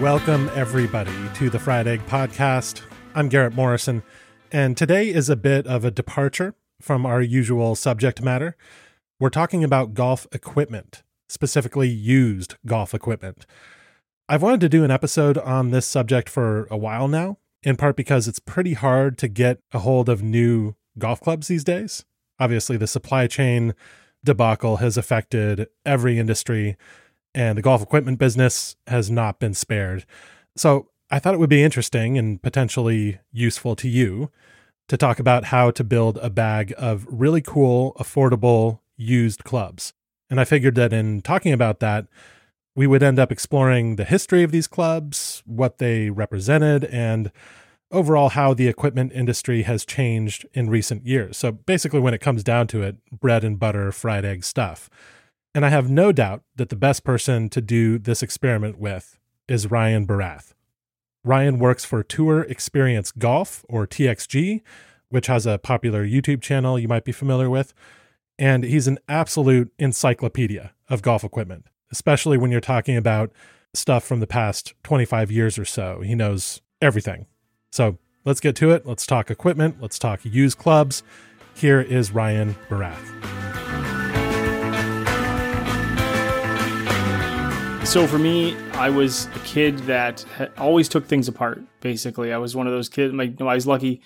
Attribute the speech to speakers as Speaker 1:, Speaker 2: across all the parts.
Speaker 1: Welcome everybody to the Fried Egg Podcast. I'm Garrett Morrison, and today is a bit of a departure from our usual subject matter. We're talking about golf equipment, specifically used golf equipment. I've wanted to do an episode on this subject for a while now, in part because it's pretty hard to get a hold of new golf clubs these days. Obviously, the supply chain debacle has affected every industry and the golf equipment business has not been spared. So I thought it would be interesting and potentially useful to you to talk about how to build a bag of really cool, affordable, used clubs. And I figured that in talking about that, we would end up exploring the history of these clubs, what they represented, and overall how the equipment industry has changed in recent years. So basically, when it comes down to it, bread and butter, fried egg stuff. And I have no doubt that the best person to do this experiment with is Ryan Barath. Ryan works for Tour Experience Golf, or TXG, which has a popular YouTube channel you might be familiar with. And he's an absolute encyclopedia of golf equipment, especially when you're talking about stuff from the past 25 years or so. He knows everything. So let's get to it. Let's talk equipment. Let's talk used clubs. Here is Ryan Barath.
Speaker 2: So for me, I was a kid that always took things apart. Basically, I was one of those kids. My, I was lucky.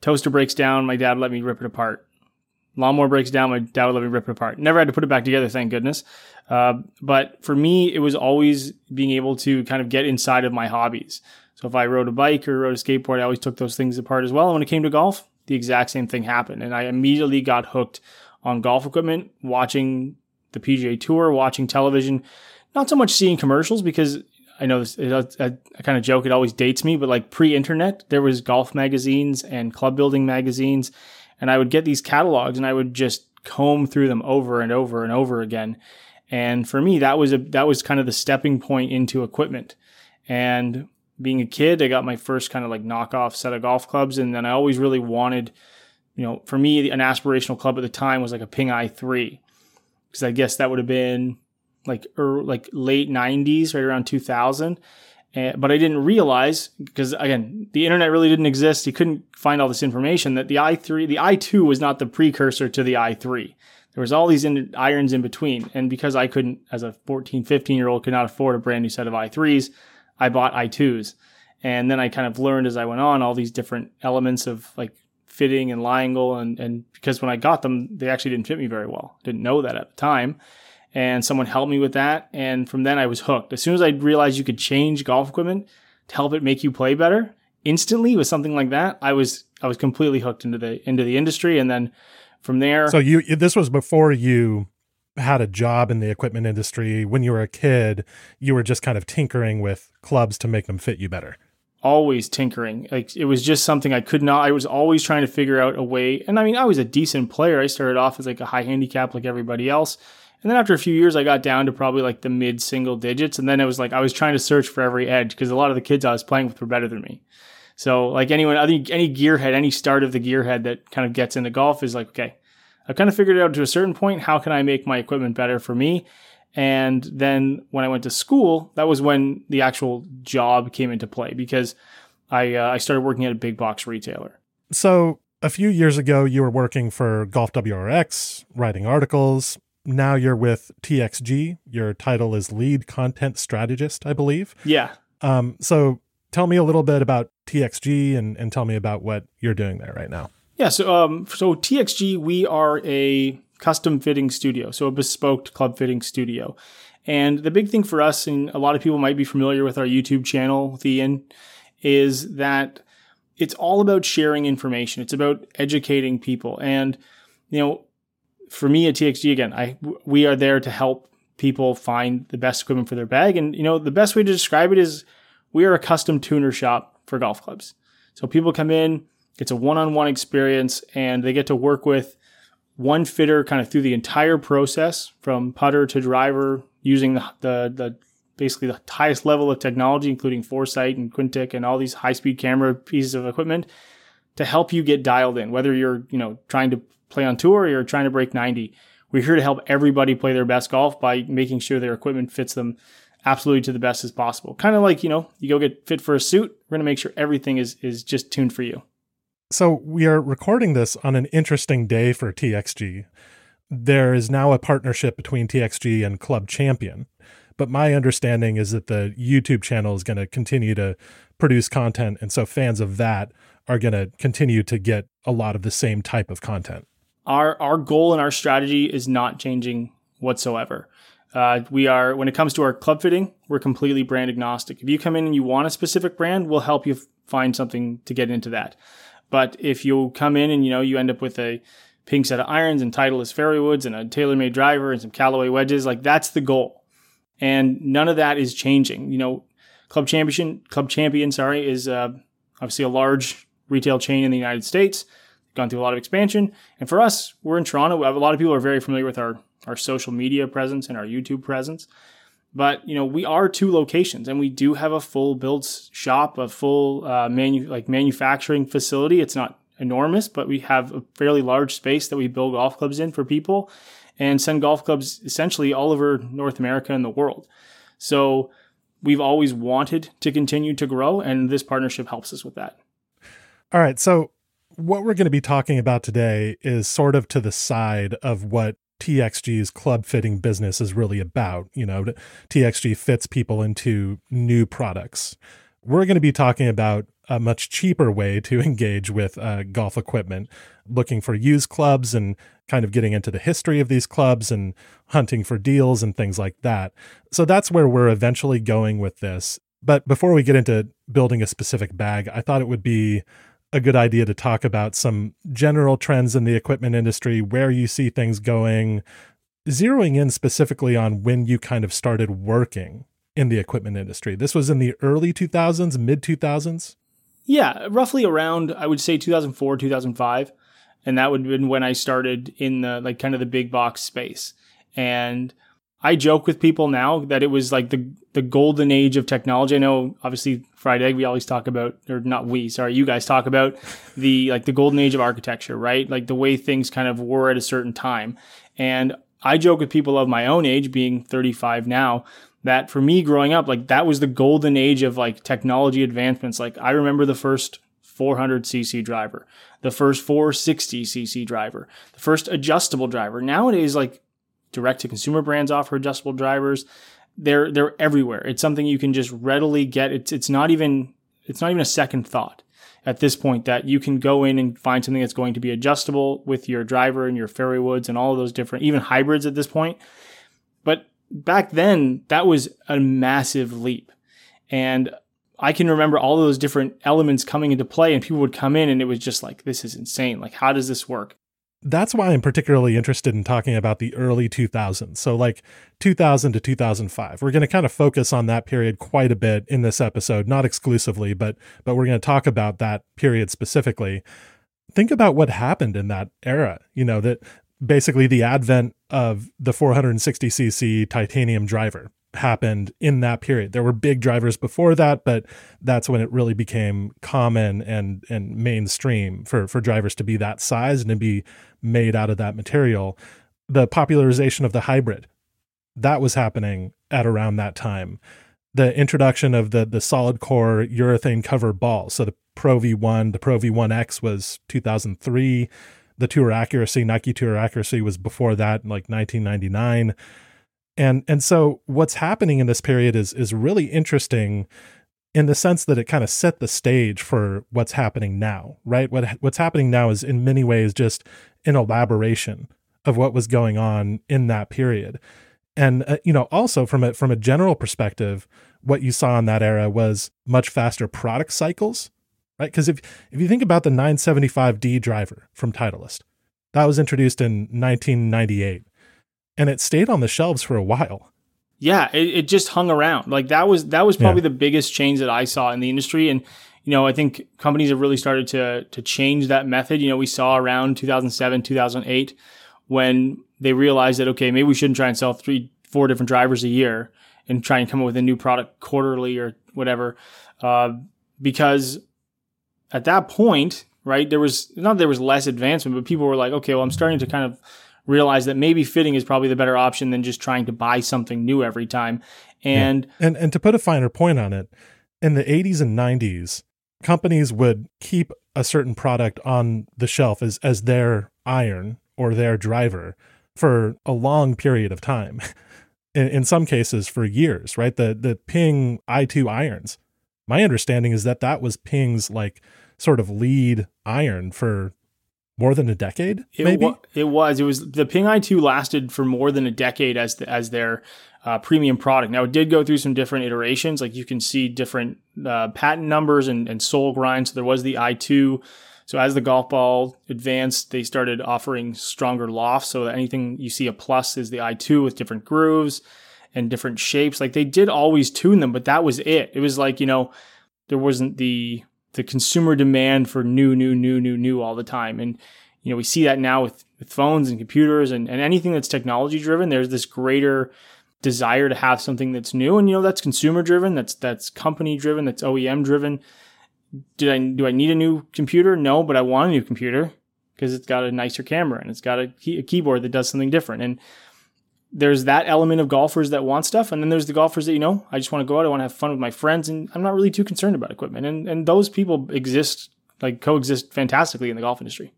Speaker 2: Toaster breaks down, my dad let me rip it apart. Lawnmower breaks down, my dad would let me rip it apart. Never had to put it back together, thank goodness. Uh, but for me, it was always being able to kind of get inside of my hobbies. So if I rode a bike or rode a skateboard, I always took those things apart as well. And when it came to golf, the exact same thing happened. And I immediately got hooked on golf equipment, watching the PGA Tour, watching television not so much seeing commercials because I know this, it, I, I kind of joke, it always dates me, but like pre internet, there was golf magazines and club building magazines. And I would get these catalogs and I would just comb through them over and over and over again. And for me, that was a, that was kind of the stepping point into equipment. And being a kid, I got my first kind of like knockoff set of golf clubs. And then I always really wanted, you know, for me, an aspirational club at the time was like a Ping i3. Because I guess that would have been like or like late 90s right around 2000 and, eh, but i didn't realize because again the internet really didn't exist. You couldn't find all this information that the i3 the i2 was not the precursor to the i3 there was all these in, irons in between. And because i couldn't as a 14 15 year old could not afford a brand new set of i3s i bought i2s and then i kind of learned as i went on all these different elements of like fitting and angle and, and because when i got them they actually didn't fit me very well. Didn't know that at the time and someone helped me with that. And from then I was hooked. As soon as I realized you could change golf equipment to help it make you play better instantly with something like that, I was I was completely hooked into the into the industry. And then from there,
Speaker 1: so you this was before you had a job in the equipment industry. When you were a kid, you were just kind of tinkering with clubs to make them fit you better
Speaker 2: always tinkering. Like it was just something I could not. I was always trying to figure out a way. And I mean, I was a decent player. I started off as like a high handicap, like everybody else. And then after a few years, I got down to probably like the mid single digits. And then it was like I was trying to search for every edge because a lot of the kids I was playing with were better than me. So like anyone, I think any gearhead, any start of the gearhead that kind of gets into golf is like, okay, I've kind of figured it out to a certain point. How can I make my equipment better for me? And then when I went to school, that was when the actual job came into play because I uh, I started working at a big box retailer.
Speaker 1: So a few years ago, you were working for Golf WRX, writing articles, now you're with TXG. Your title is lead content strategist, I believe.
Speaker 2: Yeah.
Speaker 1: Um, so tell me a little bit about TXG and, and tell me about what you're doing there right now.
Speaker 2: Yeah. So, um, so TXG, we are a custom fitting studio, so a bespoke club fitting studio. And the big thing for us, and a lot of people might be familiar with our YouTube channel, Ian, is that it's all about sharing information. It's about educating people. And, you know, for me at TXG again, I we are there to help people find the best equipment for their bag. And you know, the best way to describe it is we are a custom tuner shop for golf clubs. So people come in, it's a one-on-one experience, and they get to work with one fitter kind of through the entire process from putter to driver using the, the, the basically the highest level of technology, including Foresight and Quintic and all these high speed camera pieces of equipment to help you get dialed in, whether you're, you know, trying to play on tour or you're trying to break 90. We're here to help everybody play their best golf by making sure their equipment fits them absolutely to the best as possible. Kind of like, you know, you go get fit for a suit, we're going to make sure everything is is just tuned for you.
Speaker 1: So, we are recording this on an interesting day for TXG. There is now a partnership between TXG and Club Champion. But my understanding is that the YouTube channel is going to continue to produce content. And so fans of that are going to continue to get a lot of the same type of content.
Speaker 2: Our, our goal and our strategy is not changing whatsoever. Uh, we are, when it comes to our club fitting, we're completely brand agnostic. If you come in and you want a specific brand, we'll help you f- find something to get into that. But if you come in and, you know, you end up with a Ping set of irons and Titleist fairway woods and a TaylorMade driver and some Callaway wedges, like that's the goal and none of that is changing. You know, Club Champion, Club Champion, sorry, is uh, obviously a large retail chain in the United States. Gone through a lot of expansion, and for us, we're in Toronto. A lot of people are very familiar with our our social media presence and our YouTube presence. But you know, we are two locations, and we do have a full build shop, a full uh, manu- like manufacturing facility. It's not enormous, but we have a fairly large space that we build golf clubs in for people and send golf clubs essentially all over North America and the world. So we've always wanted to continue to grow, and this partnership helps us with that.
Speaker 1: All right. So, what we're going to be talking about today is sort of to the side of what TXG's club fitting business is really about. You know, TXG fits people into new products. We're going to be talking about a much cheaper way to engage with uh, golf equipment, looking for used clubs and kind of getting into the history of these clubs and hunting for deals and things like that. So that's where we're eventually going with this. But before we get into building a specific bag, I thought it would be a good idea to talk about some general trends in the equipment industry, where you see things going, zeroing in specifically on when you kind of started working in the equipment industry. This was in the early 2000s, mid 2000s.
Speaker 2: Yeah, roughly around I would say 2004, 2005 and that would have been when I started in the like kind of the big box space. And I joke with people now that it was like the the golden age of technology. I know obviously Fried Egg we always talk about or not we, sorry, you guys talk about the like the golden age of architecture, right? Like the way things kind of were at a certain time. And I joke with people of my own age being 35 now that for me growing up like that was the golden age of like technology advancements. Like I remember the first 400cc driver, the first 460cc driver, the first adjustable driver. Nowadays, like direct to consumer brands offer adjustable drivers. They're they're everywhere. It's something you can just readily get. It's it's not even it's not even a second thought at this point that you can go in and find something that's going to be adjustable with your driver and your fairway woods and all of those different even hybrids at this point. But back then that was a massive leap. And I can remember all those different elements coming into play, and people would come in, and it was just like, this is insane. Like, how does this work?
Speaker 1: That's why I'm particularly interested in talking about the early 2000s. So, like 2000 to 2005. We're going to kind of focus on that period quite a bit in this episode, not exclusively, but but we're going to talk about that period specifically. Think about what happened in that era. You know that basically the advent of the 460cc titanium driver happened in that period. There were big drivers before that, but that's when it really became common and and mainstream for for drivers to be that size and to be made out of that material. The popularization of the hybrid that was happening at around that time. The introduction of the the solid core urethane cover ball. So the Pro V1, the Pro V1X was 2003. The Tour Accuracy, Nike Tour Accuracy was before that, like 1999 and and so what's happening in this period is is really interesting in the sense that it kind of set the stage for what's happening now right? What what's happening now is in many ways just an elaboration of what was going on in that period. And uh, you know also from a from a general perspective what you saw in that era was much faster product cycles right? Because if if you think about the 975d driver from titleist That was introduced in 1998 and it stayed on the shelves for a while.
Speaker 2: Yeah, it, it just hung around. Like that was that was probably yeah. the biggest change that I saw in the industry and you know, I think companies have really started to to change that method. You know, we saw around 2007, 2008 when they realized that okay, maybe we shouldn't try and sell three, four different drivers a year and try and come up with a new product quarterly or whatever, uh, because at that point, right, there was not there was less advancement, but people were like, okay, well, I'm starting to kind of realize that maybe fitting is probably the better option than just trying to buy something new every time. And
Speaker 1: yeah. and and to put a finer point on it, in the 80s and 90s, companies would keep a certain product on the shelf as as their iron or their driver for a long period of time. in, in some cases for years, right? The the Ping i2 irons. My understanding is that that was Ping's like sort of lead iron for more than a decade.
Speaker 2: It
Speaker 1: maybe
Speaker 2: wa- it was. It was the Ping i2 lasted for more than a decade as the, as their uh, premium product. Now it did go through some different iterations. Like you can see different uh, patent numbers and, and sole grind. So there was the i2. So as the golf ball advanced, they started offering stronger lofts. So that anything you see a plus is the i2 with different grooves and different shapes. Like they did always tune them, but that was it. It was like you know there wasn't the the consumer demand for new, new, new, new, new all the time. And you know we see that now with, with phones and computers and, and anything that's technology driven. There's this greater desire to have something that's new and you know that's consumer driven that's that's company driven that's OEM driven did I do I need a new computer no but I want a new computer because it's got a nicer camera and it's got a, key, a keyboard that does something different and there's that element of golfers that want stuff and then there's the golfers that you know I just want to go out I want to have fun with my friends and I'm not really too concerned about equipment and and those people exist like coexist fantastically in the golf industry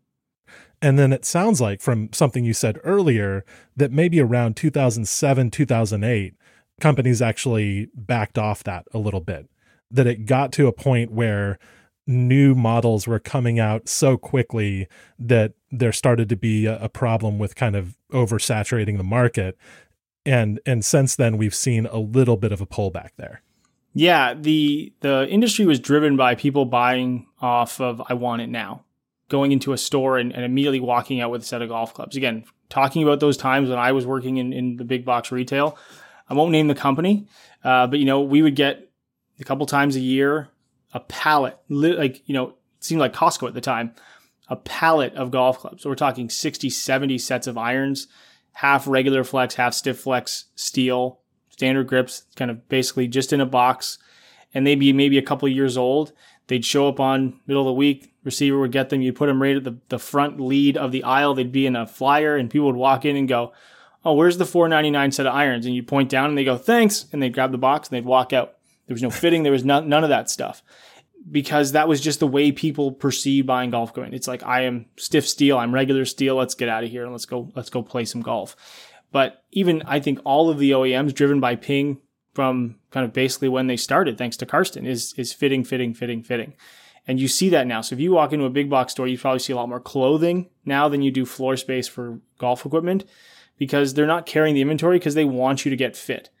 Speaker 1: and then it sounds like from something you said earlier that maybe around 2007, 2008, companies actually backed off that a little bit. That it got to a point where new models were coming out so quickly that there started to be a, problem with kind of oversaturating the market. And and since then we've seen a little bit of a pullback there.
Speaker 2: Yeah, the the industry was driven by people buying off of I want it now going into a store and, and immediately walking out with a set of golf clubs. Again, talking about those times when I was working in, in the big box retail. I won't name the company, uh, but you know, we would get a couple times a year a pallet, like, you know, it seemed like Costco at the time, a pallet of golf clubs. So we're talking 60, 70 sets of irons, half regular flex, half stiff flex steel, standard grips, kind of basically just in a box. And they'd be maybe a couple years old. They'd show up on middle of the week. Receiver would get them. You'd put them right at the, the front lead of the aisle. They'd be in a flyer, and people would walk in and go, "Oh, where's the 4.99 set of irons?" And you point down, and they go, "Thanks," and they'd grab the box and they'd walk out. There was no fitting. There was none, none of that stuff because that was just the way people perceive buying golf equipment. It's like I am stiff steel, I'm regular steel. Let's get out of here and let's go let's go play some golf. But even I think all of the OEMs driven by Ping from kind of basically when they started, thanks to Karsten, is is fitting, fitting, fitting, fitting. And you see that now. So if you walk into a big box store, you probably see a lot more clothing now than you do floor space for golf equipment because they're not carrying the inventory because they want you to get fit.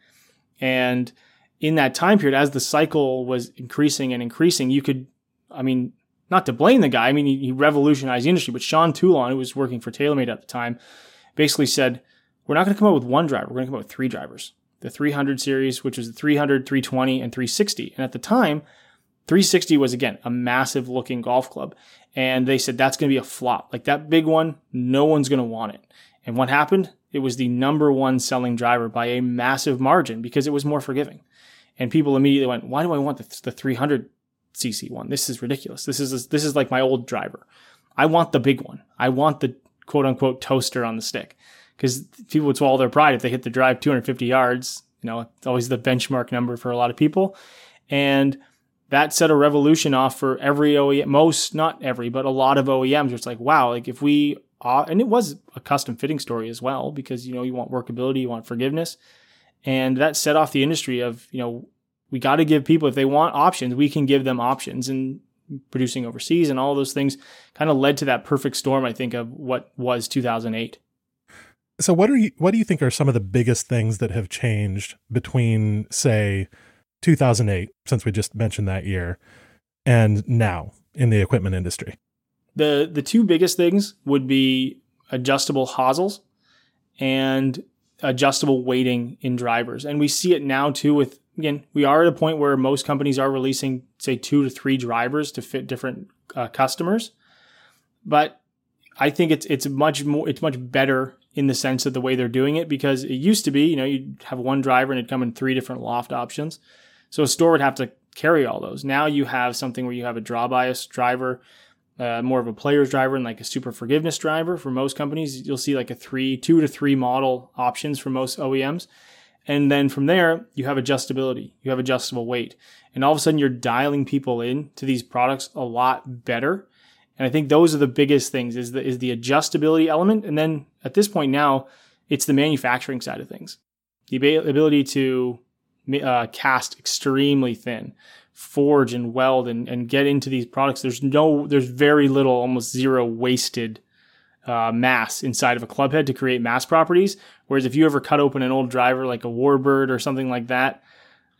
Speaker 2: And in that time period, as the cycle was increasing and increasing, you could, I mean, not to blame the guy. I mean, he, he revolutionized the industry, but Sean Toulon, who was working for TaylorMade at the time, basically said, we're not going to come up with one driver. We're going to come up with three drivers the 300 series, which was the 300, 320, and 360. And at the time, 360 was again a massive looking golf club. And they said that's going to be a flop. Like that big one, no one's going to want it. And what happened? It was the number one selling driver by a massive margin because it was more forgiving. And people immediately went, why do I want the, the 300 cc one? This is ridiculous. This is, this is like my old driver. I want the big one. I want the quote unquote toaster on the stick because people would swallow their pride if they hit the drive 250 yards. You know, it's always the benchmark number for a lot of people. And that set a revolution off for every OEM, most, not every, but a lot of OEMs. It's like, wow, like if we, uh, and it was a custom fitting story as well, because, you know, you want workability, you want forgiveness. And that set off the industry of, you know, we got to give people, if they want options, we can give them options. And producing overseas and all those things kind of led to that perfect storm, I think, of what was 2008.
Speaker 1: So what are you what do you think are some of the biggest things that have changed between say 2008 since we just mentioned that year and now in the equipment industry?
Speaker 2: The the two biggest things would be adjustable hosels and adjustable weighting in drivers. And we see it now too with again, we are at a point where most companies are releasing say 2 to 3 drivers to fit different uh, customers. But I think it's it's much more it's much better in the sense of the way they're doing it because it used to be, you know, you'd have one driver and it'd come in three different loft options. So a store would have to carry all those. Now you have something where you have a draw bias driver, uh, more of a player's driver, and like a super forgiveness driver. For most companies, you'll see like a three, two to three model options for most OEMs. And then from there, you have adjustability, you have adjustable weight. And all of a sudden, you're dialing people in to these products a lot better. And I think those are the biggest things is the, is the adjustability element. And then at this point now, it's the manufacturing side of things. The ability to uh, cast extremely thin, forge and weld and, and get into these products. There's no, there's very little, almost zero wasted uh, mass inside of a club head to create mass properties. Whereas if you ever cut open an old driver like a Warbird or something like that,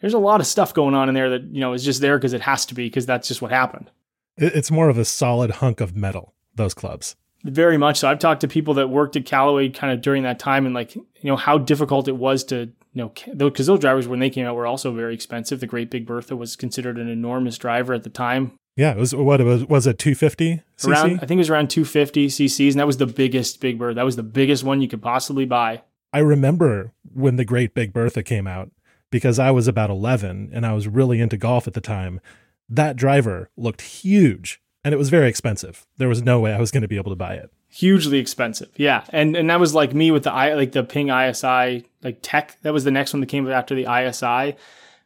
Speaker 2: there's a lot of stuff going on in there that you know is just there because it has to be because that's just what happened.
Speaker 1: It's more of a solid hunk of metal. Those clubs.
Speaker 2: Very much so. I've talked to people that worked at Callaway kind of during that time and like, you know, how difficult it was to know, because those drivers when they came out were also very expensive. The Great Big Bertha was considered an enormous driver at the time.
Speaker 1: Yeah, it was what it was was it 250 cc?
Speaker 2: Around, I think it was around 250 cc's, and that was the biggest Big Bertha. That was the biggest one you could possibly buy.
Speaker 1: I remember when the Great Big Bertha came out because I was about 11 and I was really into golf at the time. That driver looked huge and it was very expensive. There was no way I was going to be able to buy it
Speaker 2: hugely expensive. Yeah, and and that was like me with the i like the Ping ISI like tech. That was the next one that came after the ISI. It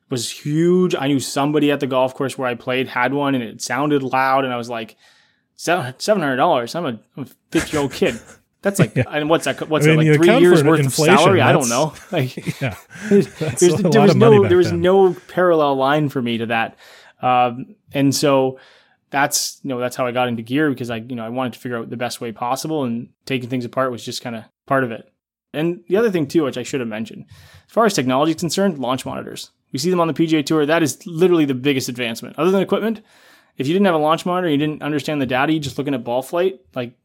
Speaker 2: was huge. I knew somebody at the golf course where I played had one, and it sounded loud. And I was like, seven hundred dollars. I'm a, I'm a fifty year old kid. That's like, yeah. and what's that? What's I mean, that? Like three years worth of salary? I don't know. Like, yeah, there was no, there was then. no parallel line for me to that. Um, and so that's you know that's how I got into gear because I you know I wanted to figure out the best way possible and taking things apart was just kind of part of it. And the other thing too, which I should have mentioned, as far as technology is concerned, launch monitors. We see them on the PGA Tour. That is literally the biggest advancement. Other than equipment, if you didn't have a launch monitor, you didn't understand the data, you just looking at ball flight, like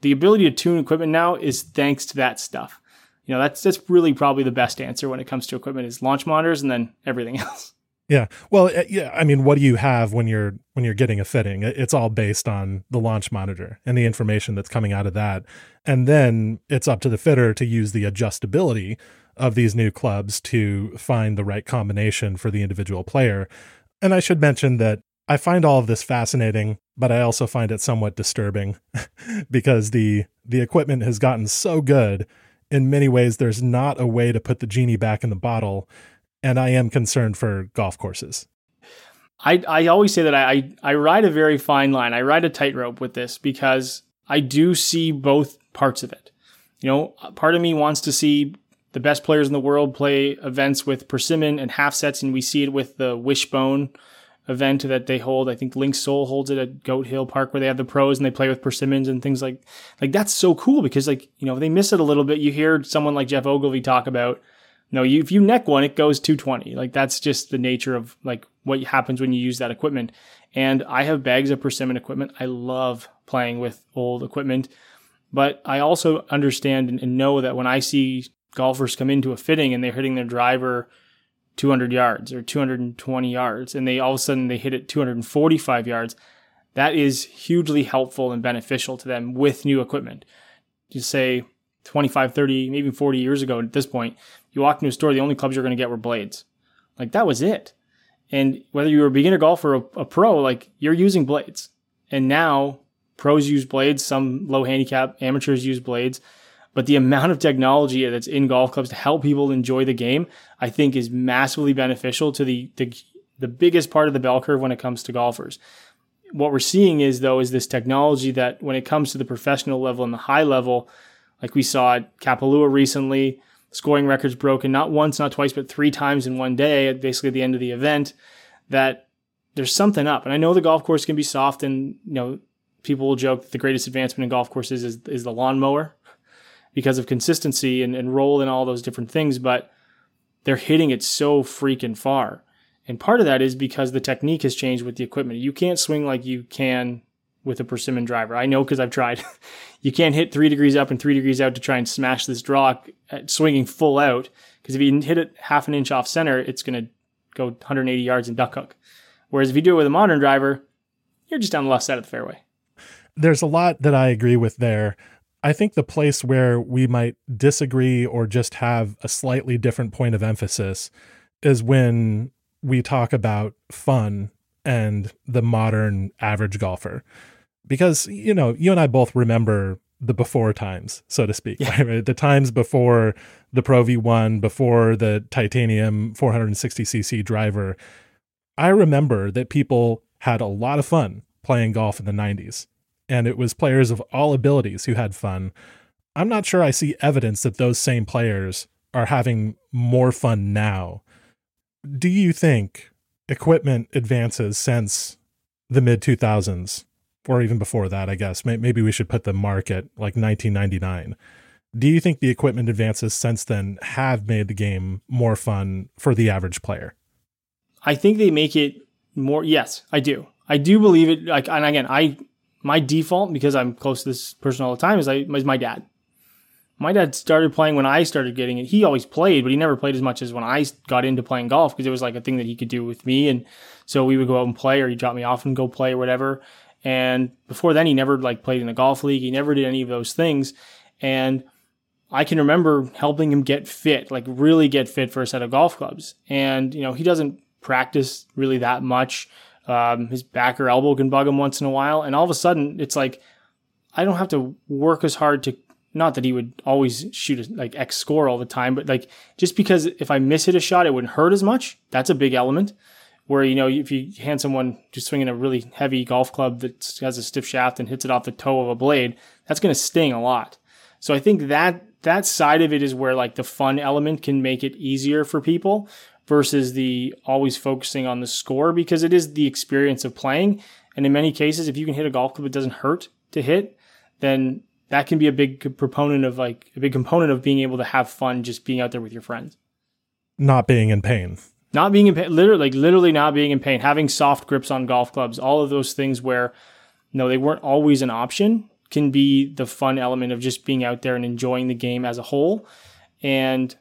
Speaker 2: the ability to tune equipment now is thanks to that stuff. You know, that's that's really probably the best answer when it comes to equipment is launch monitors and then everything else.
Speaker 1: Yeah. Well, uh, yeah. I mean, what do you have when you're when you're getting a fitting? It's all based on the launch monitor and the information that's coming out of that, and then it's up to the fitter to use the adjustability of these new clubs to find the right combination for the individual player. And I should mention that I find all of this fascinating, but I also find it somewhat disturbing because the the equipment has gotten so good in many ways. There's not a way to put the genie back in the bottle and I am concerned for golf courses.
Speaker 2: I, I always say that I, I ride a very fine line. I ride a tightrope with this because I do see both parts of it. You know, part of me wants to see the best players in the world play events with persimmon and half sets, and we see it with the Wishbone event that they hold. I think Linksoul holds it at Goat Hill Park where they have the pros and they play with persimmons and things like like that's so cool because like you know if they miss it a little bit, you hear someone like Geoff Ogilvy talk about no, you, if you neck one, it goes 220. Like that's just the nature of like what happens when you use that equipment. And I have bags of persimmon equipment. I love playing with old equipment, but I also understand and know that when I see golfers come into a fitting and they're hitting their driver 200 yards or 220 yards and they all of a sudden they hit it 245 yards, that is hugely helpful and beneficial to them with new equipment. Just say 25, 30, maybe 40 years ago at this point, you walked into a store, the only clubs you're going to get were blades. Like that was it. And whether you were a beginner golfer or a, a pro, like you're using blades. And now pros use blades, some low handicap amateurs use blades. But the amount of technology that's in golf clubs to help people enjoy the game, I think is massively beneficial to the, the, the biggest part of the bell curve when it comes to golfers. What we're seeing is though, is this technology that when it comes to the professional level and the high level, like we saw at Kapalua recently, scoring records broken not once, not twice, but three times in one day, at basically the end of the event, that there's something up. And I know the golf course can be soft, and you know people will joke the greatest advancement in golf courses is is the lawnmower because of consistency and, and roll and all those different things, but they're hitting it so freaking far. And part of that is because the technique has changed with the equipment. You can't swing like you can with a persimmon driver. I know because I've tried. you can't hit three degrees up and three degrees out to try and smash this draw uh, swinging full out. Because if you hit it half an inch off center, it's going to go 180 yards and duck hook. Whereas if you do it with a modern driver, you're just on the left side of the fairway.
Speaker 1: There's a lot that I agree with there. I think the place where we might disagree or just have a slightly different point of emphasis is when we talk about fun and the modern average golfer. Because, you know, you and I both remember the before times, so to speak, yeah. right? The times before the Pro V1, before the titanium 460cc driver. I remember that people had a lot of fun playing golf in the 90s and it was players of all abilities who had fun. I'm not sure I see evidence that those same players are having more fun now. Do you think equipment advances since the mid 2000s, or even before that, I guess? Maybe we should put the mark at like 1999. Do you think the equipment advances since then have made the game more fun for the average player?
Speaker 2: I think they make it more. Yes, I do. I do believe it. Like, and again, I my default because I'm close to this person all the time is I is my dad. My dad started playing when I started getting it. He always played, but he never played as much as when I got into playing golf because it was like a thing that he could do with me. And so we would go out and play, or he'd drop me off and go play or whatever. And before then, he never like played in a golf league. He never did any of those things. And I can remember helping him get fit, like really get fit for a set of golf clubs. And you know, he doesn't practice really that much. Um, his back or elbow can bug him once in a while, and all of a sudden, it's like I don't have to work as hard to. Not that he would always shoot like X score all the time, but like just because if I miss hit a shot, it wouldn't hurt as much. That's a big element. Where you know if you hand someone just swinging a really heavy golf club that has a stiff shaft and hits it off the toe of a blade, that's going to sting a lot. So I think that that side of it is where like the fun element can make it easier for people versus the always focusing on the score because it is the experience of playing. And in many cases, if you can hit a golf club, it doesn't hurt to hit, then that can be a big proponent of like a big component of being able to have fun just being out there with your friends.
Speaker 1: Not being in pain.
Speaker 2: Not being in pain, literally, like literally not being in pain, having soft grips on golf clubs, all of those things where, no, they weren't always an option can be the fun element of just being out there and enjoying the game as a whole. And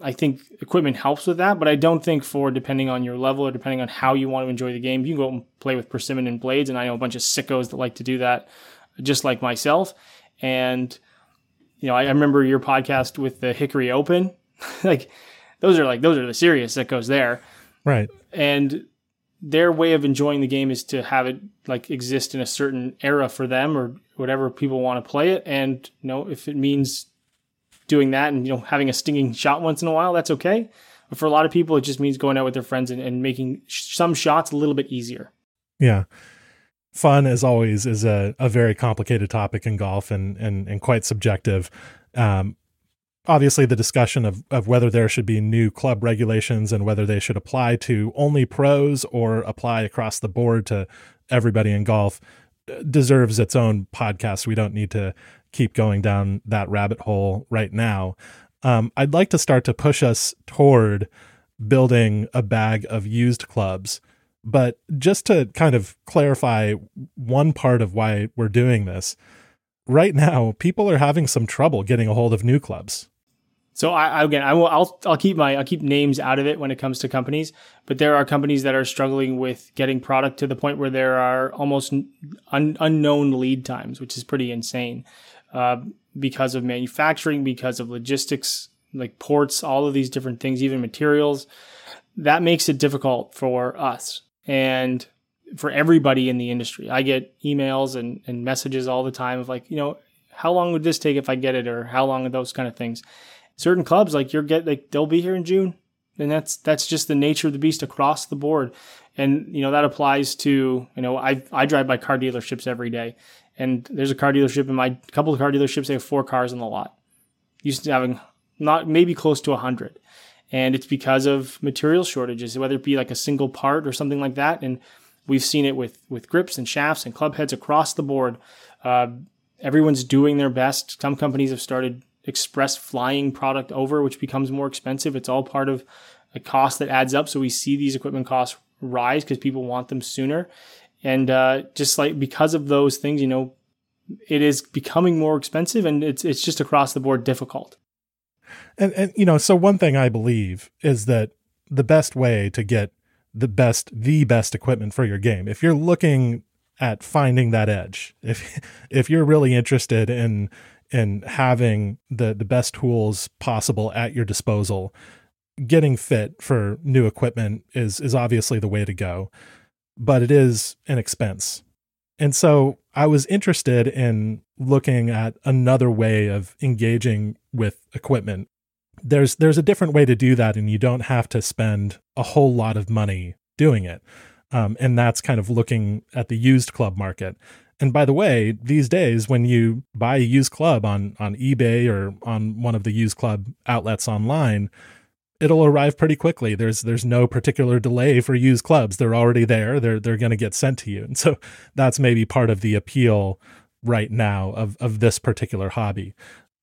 Speaker 2: I think equipment helps with that, but I don't think for depending on your level or depending on how you want to enjoy the game, you can go and play with persimmon and blades. And I know a bunch of sickos that like to do that, just like myself. And you know, I, I remember your podcast with the Hickory Open. like those are like those are the serious that goes there,
Speaker 1: right?
Speaker 2: And their way of enjoying the game is to have it like exist in a certain era for them or whatever people want to play it. And you know, if it means doing that and you know having a stinging shot once in a while, that's okay. But for a lot of people, it just means going out with their friends and, and making some shots a little bit easier.
Speaker 1: Yeah. Fun, as always, is a, a very complicated topic in golf and, and, and quite subjective. Um, obviously, the discussion of, of whether there should be new club regulations and whether they should apply to only pros or apply across the board to everybody in golf uh, deserves its own podcast. We don't need to keep going down that rabbit hole right now. Um, I'd like to start to push us toward building a bag of used clubs. But just to kind of clarify one part of why we're doing this, right now people are having some trouble getting a hold of new clubs.
Speaker 2: So I, again, I will, I'll, I'll keep my, I'll keep names out of it when it comes to companies, but there are companies that are struggling with getting product to the point where there are almost un, unknown lead times, which is pretty insane. Uh, because of manufacturing, because of logistics, like ports, all of these different things, even materials. That makes it difficult for us and for everybody in the industry. I get emails and, and messages all the time of like, you know, how long would this take if I get it, or how long are those kind of things. Certain clubs, like you're get like they'll be here in June, and that's that's just the nature of the beast across the board. And you know that applies to you know I I drive by car dealerships every day, and there's a car dealership in my couple of car dealerships. They have four cars in the lot. Used to having not maybe close to a hundred, and it's because of material shortages, whether it be like a single part or something like that. And we've seen it with with grips and shafts and club heads across the board. Uh, everyone's doing their best. Some companies have started express flying product over, which becomes more expensive. It's all part of a cost that adds up. So we see these equipment costs rise because people want them sooner. And uh, just like because of those things, you know, it is becoming more expensive and it's it's just across the board difficult.
Speaker 1: And and you know, so one thing I believe is that the best way to get the best the best equipment for your game, if you're looking at finding that edge, if if you're really interested in in having the the best tools possible at your disposal, getting fit for new equipment is is obviously the way to go, but it is an expense. And so I was interested in looking at another way of engaging with equipment. There's there's a different way to do that and you don't have to spend a whole lot of money doing it. Um, and that's kind of looking at the used club market. And by the way, these days when you buy a used club on on eBay or on one of the used club outlets online, it'll arrive pretty quickly. There's there's no particular delay for used clubs. They're already there. They're they're going to get sent to you. And so that's maybe part of the appeal right now of of this particular hobby.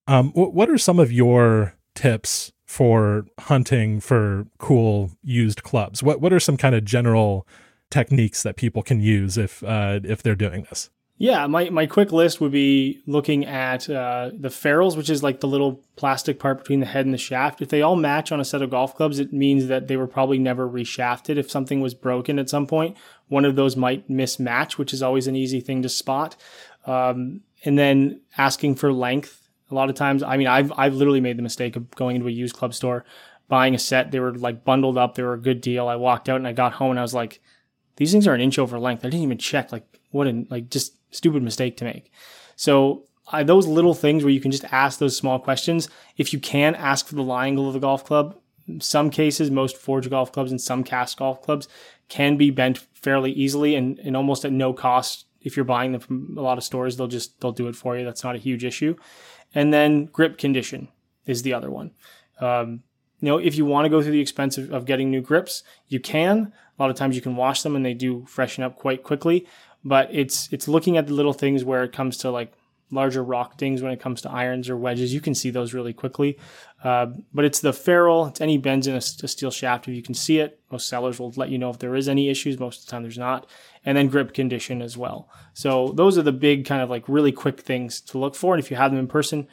Speaker 1: Um, what are some of your tips for hunting for cool used clubs? What what are some kind of general techniques that people can use if uh, if they're doing this?
Speaker 2: Yeah, my, my quick list would be looking at uh, the ferrules, which is like the little plastic part between the head and the shaft. If they all match on a set of golf clubs, it means that they were probably never reshafted. If something was broken at some point, one of those might mismatch, which is always an easy thing to spot. Um, and then asking for length. A lot of times, I mean, I've, I've literally made the mistake of going into a used club store, buying a set. They were like bundled up, they were a good deal. I walked out and I got home and I was like, these things are an inch over length. I didn't even check. Like, what an, like, just stupid mistake to make. So uh, those little things where you can just ask those small questions. If you can ask for the lie angle of the golf club, some cases, most forge golf clubs and some cast golf clubs can be bent fairly easily and, and almost at no cost. If you're buying them from a lot of stores, they'll just they'll do it for you. That's not a huge issue. And then grip condition is the other one. Um, you know, if you want to go through the expense of, of getting new grips, you can. A lot of times you can wash them and they do freshen up quite quickly but it's it's looking at the little things where it comes to like larger rock dings when it comes to irons or wedges. You can see those really quickly. Uh, but it's the ferrule, it's any bends in a, a, steel shaft. If you can see it, most sellers will let you know if there is any issues. Most of the time, there's not. And then grip condition as well. So those are the big kind of like really quick things to look for. And if you have them in person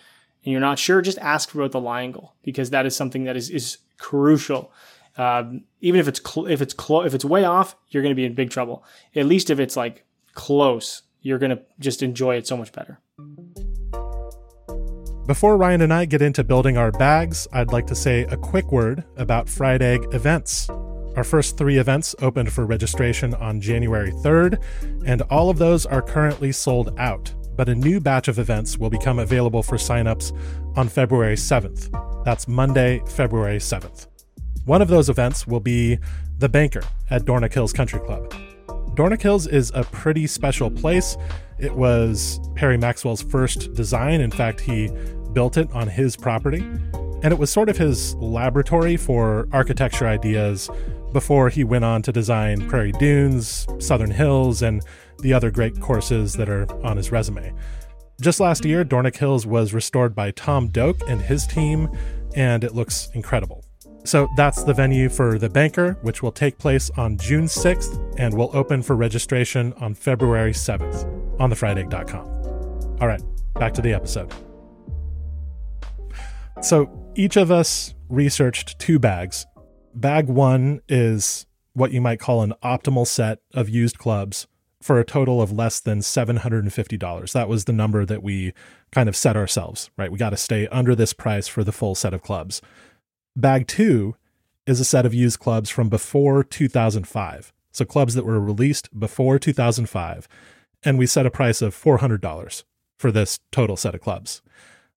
Speaker 2: and you're not sure, just ask about the lie angle because that is something that is is crucial. Um, even if it's cl- if it's clo- if it's way off, you're going to be in big trouble. At least if it's like close, you're going to just enjoy it so much better.
Speaker 1: Before Ryan and I get into building our bags, I'd like to say a quick word about Fried Egg events. Our first three events opened for registration on January 3rd, and all of those are currently sold out. But a new batch of events will become available for signups on February 7th. That's Monday, February 7th. One of those events will be The Banker at Dornick Hills Country Club. Dornick Hills is a pretty special place. It was Perry Maxwell's first design. In fact, he built it on his property. And it was sort of his laboratory for architecture ideas before he went on to design Prairie Dunes, Southern Hills, and the other great courses that are on his resume. Just last year, Dornick Hills was restored by Tom Doak and his team, and it looks incredible. So that's the venue for The Banker, which will take place on June 6th and will open for registration on February 7th on thefriedegg.com. All right, back to the episode. So each of us researched two bags. Bag one is what you might call an optimal set of used clubs for a total of less than $750. That was the number that we kind of set ourselves, right? We got to stay under this price for the full set of clubs. Bag two is a set of used clubs from before 2005. So clubs that were released before 2005. And we set a price of $400 for this total set of clubs.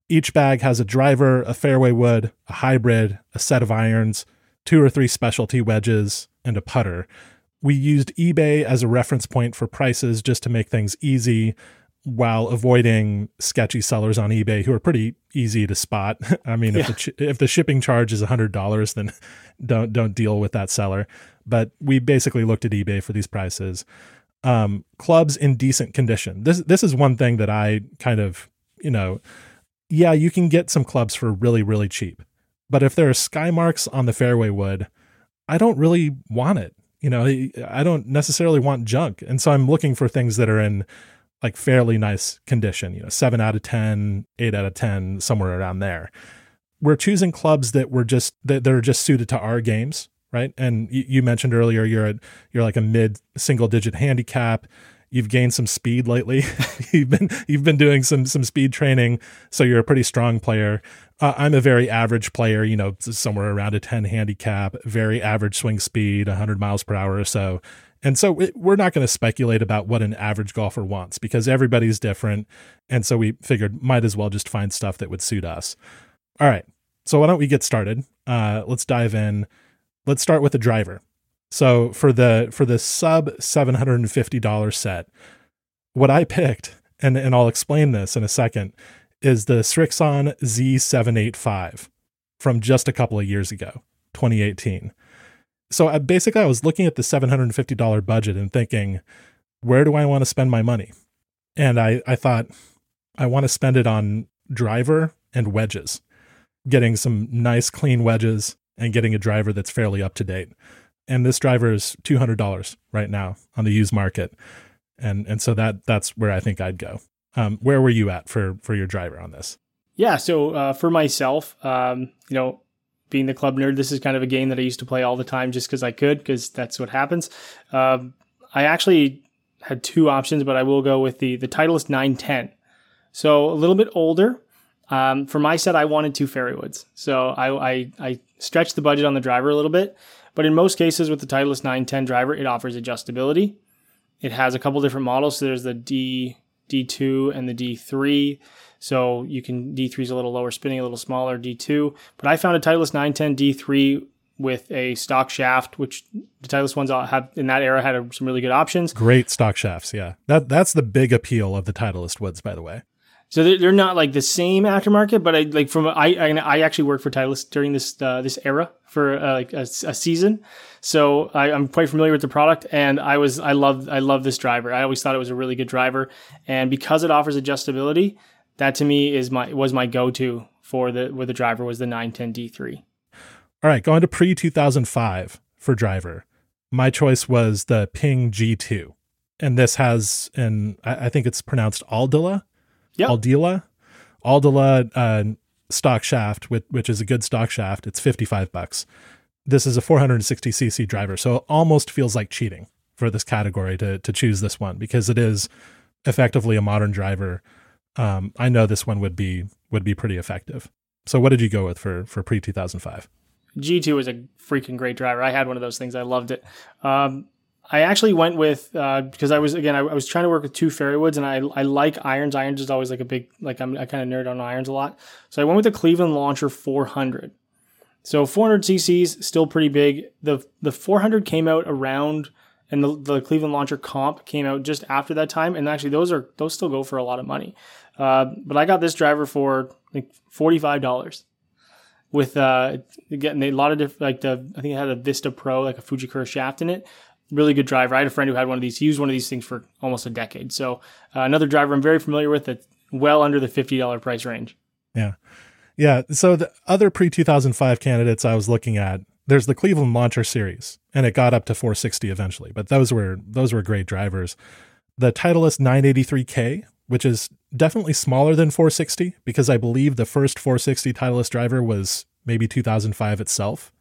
Speaker 1: Each bag has a driver, a fairway wood, a hybrid, a set of irons, two or three specialty wedges, and a putter. We used eBay as a reference point for prices just to make things easy while avoiding sketchy sellers on eBay who are pretty easy to spot. I mean, yeah. if the if the shipping charge is hundred dollars, then don't don't deal with that seller. But we basically looked at eBay for these prices. Um, clubs in decent condition. This this is one thing that I kind of you know, yeah, you can get some clubs for really really cheap, but if there are sky marks on the fairway wood, I don't really want it. You know, I don't necessarily want junk. And so I'm looking for things that are in like fairly nice condition, you know, seven out of 10, eight out of 10, somewhere around there. We're choosing clubs that were just, that, are just suited to our games, right? And you, you mentioned earlier, you're at, you're like a mid single digit handicap. You've gained some speed lately. you've been, you've been doing some, some speed training. So you're a pretty strong player. Uh, I'm a very average player, you know, somewhere around a 10 handicap, very average swing speed, 100 miles per hour or so. And so we're not going to speculate about what an average golfer wants because everybody's different. And so we figured might as well just find stuff that would suit us. All right. So why don't we get started? Uh, let's dive in. Let's start with the driver. So for the for the sub $750 set, what I picked, and, and I'll explain this in a second, is the Srixon Z785 from just a couple of years ago, 2018 so I, basically, I was looking at the $750 budget and thinking, where do I want to spend my money? And I, I thought, I want to spend it on driver and wedges, getting some nice, clean wedges and getting a driver that's fairly up to date. And this driver is $200 right now on the used market. And, and so that, that's where I think I'd go. Um, where were you at for, for your driver on this?
Speaker 2: Yeah. So, uh, for myself, um, you know, being the club nerd, this is kind of a game that I used to play all the time just because I could, because that's what happens. Um, I actually had two options, but I will go with the the Titleist 910. So a little bit older. Um, for my set, I wanted two fairway So I, I, I stretched the budget on the driver a little bit. But in most cases with the Titleist 910 driver, it offers adjustability. It has a couple different models. So there's the D D2 and the D3. So you can D3 is a little lower spinning, a little smaller D2. But I found a Titleist 910 D3 with a stock shaft, which the Titleist ones have in that era had some really good options.
Speaker 1: Great stock shafts, yeah. That that's the big appeal of the Titleist woods, by the way.
Speaker 2: So they're, they're not like the same aftermarket, but I like from I I, I actually worked for Titleist during this uh, this era for uh, like a, a, season, so I, am quite familiar with the product, and I was I love I love this driver. I always thought it was a really good driver, and because it offers adjustability, that to me is my was my go to for the with the driver was the 910 D3.
Speaker 1: All right, going to pre 2005 for driver. My choice was the Ping G2, and this has an I, I think it's pronounced Aldila,
Speaker 2: yep.
Speaker 1: Aldila, Aldila uh, stock shaft, which, which is a good stock shaft. It's 55 bucks. This is a 460cc driver, so it almost feels like cheating for this category to to choose this one because it is effectively a modern driver um, I know this one would be would be pretty effective. So what did you go with for for pre 2005?
Speaker 2: G2 was a freaking great driver. I had one of those things. I loved it. Um, I actually went with uh, because I was again I, I, was trying to work with two fairway woods and I I like irons. Irons is always like a big like I'm I kind of nerd on irons a lot. So I went with the Cleveland Launcher 400. So 400 cc's still pretty big. The the 400 came out around and the, the Cleveland Launcher comp came out just after that time. And actually those are those still go for a lot of money. Uh, but I got this driver for like forty five dollars. With uh, getting a lot of different, like the I think it had a Vista Pro, like a Fujikura shaft in it. Really good driver. I had a friend who had one of these. He used one of these things for almost a decade. So uh, another driver I'm very familiar with that's well under the fifty dollar price range.
Speaker 1: Yeah, yeah. So the other pre two thousand five candidates I was looking at, there's the Cleveland Launcher series, and it got up to 460 eventually. But those were those were great drivers. The Titleist 983K which is definitely smaller than 460 because I believe the first 460 Titleist driver was maybe 2005 itself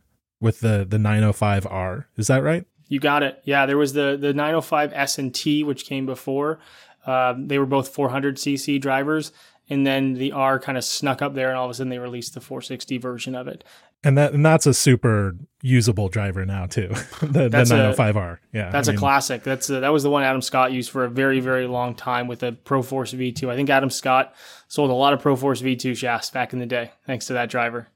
Speaker 1: with the the 905R. Is that right?
Speaker 2: You got it. Yeah, there was the the 905 S and T which came before. Um, they were both 400 cc drivers, and then the R kind of snuck up there, and all of a sudden they released the 460 version of it
Speaker 1: and that and that's a super usable driver now too. the, the 905R. Yeah,
Speaker 2: that's I mean, a classic. That's a, that was the one Adam Scott used for a very very long time with a Pro Force V2. I think Adam Scott sold a lot of Pro Force V2 shafts back in the day thanks to that driver.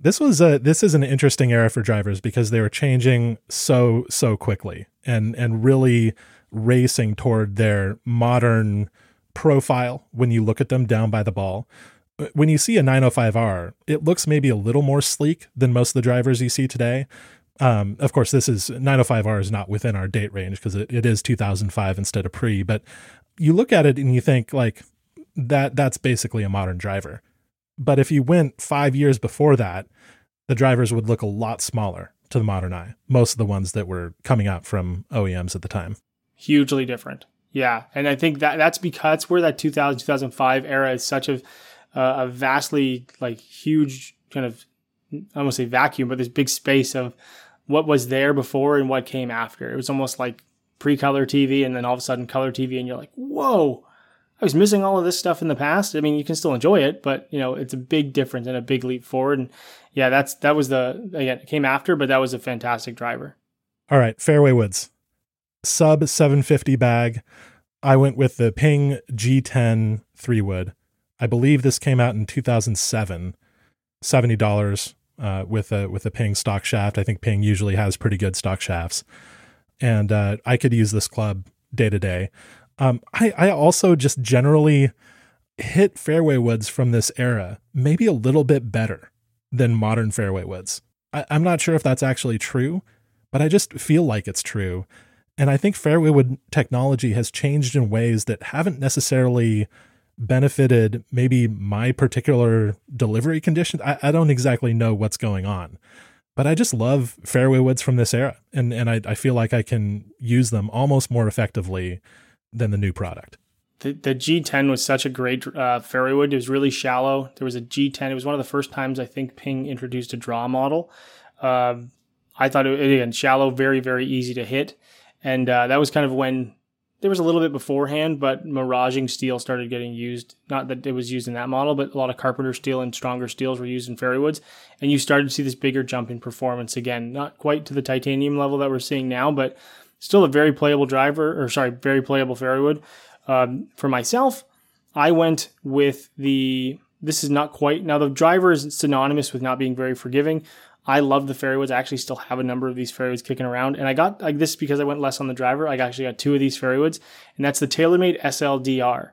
Speaker 1: This was a this is an interesting era for drivers because they were changing so so quickly and and really racing toward their modern profile when you look at them down by the ball when you see a 905R, it looks maybe a little more sleek than most of the drivers you see today. Um, of course, this is 905R is not within our date range because it, it is 2005 instead of pre. But you look at it and you think like that that's basically a modern driver. But if you went five years before that, the drivers would look a lot smaller to the modern eye. Most of the ones that were coming out from OEMs at the time.
Speaker 2: Hugely different. Yeah, and I think that that's because where that 2000 2005 era is such a uh, a vastly like huge kind of I won't say vacuum, but this big space of what was there before and what came after. It was almost like pre-color TV and then all of a sudden color TV, and you're like, whoa, I was missing all of this stuff in the past. I mean, you can still enjoy it, but you know, it's a big difference and a big leap forward. And yeah, that's that was the again it came after, but that was a fantastic driver.
Speaker 1: All right, fairway woods, sub 750 bag. I went with the Ping G10 three wood. I believe this came out in 2007. Seventy dollars uh, with a with a Ping stock shaft. I think Ping usually has pretty good stock shafts, and uh, I could use this club day to day. Um, I, I also just generally hit fairway woods from this era maybe a little bit better than modern fairway woods. I, I'm not sure if that's actually true, but I just feel like it's true. And I think fairway wood technology has changed in ways that haven't necessarily benefited maybe my particular delivery condition. I, I don't exactly know what's going on, but I just love fairway woods from this era. And, and I, I feel like I can use them almost more effectively than the new product.
Speaker 2: The, the G10 was such a great uh, fairway wood. It was really shallow. There was a G10. It was one of the first times I think Ping introduced a draw model. Um, I thought it again shallow, very very easy to hit, and uh, that was kind of when there was a little bit beforehand, but maraging steel started getting used. Not that it was used in that model, but a lot of carpenter steel and stronger steels were used in fairway woods, and you started to see this bigger jump in performance again. Not quite to the titanium level that we're seeing now, but still a very playable driver, or sorry, very playable fairway wood. Um, for myself, I went with the. This is not quite now. The driver is synonymous with not being very forgiving. I love the fairways. I actually still have a number of these fairways kicking around, and I got like this because I went less on the driver. I actually got two of these fairways, and that's the TaylorMade SLDR.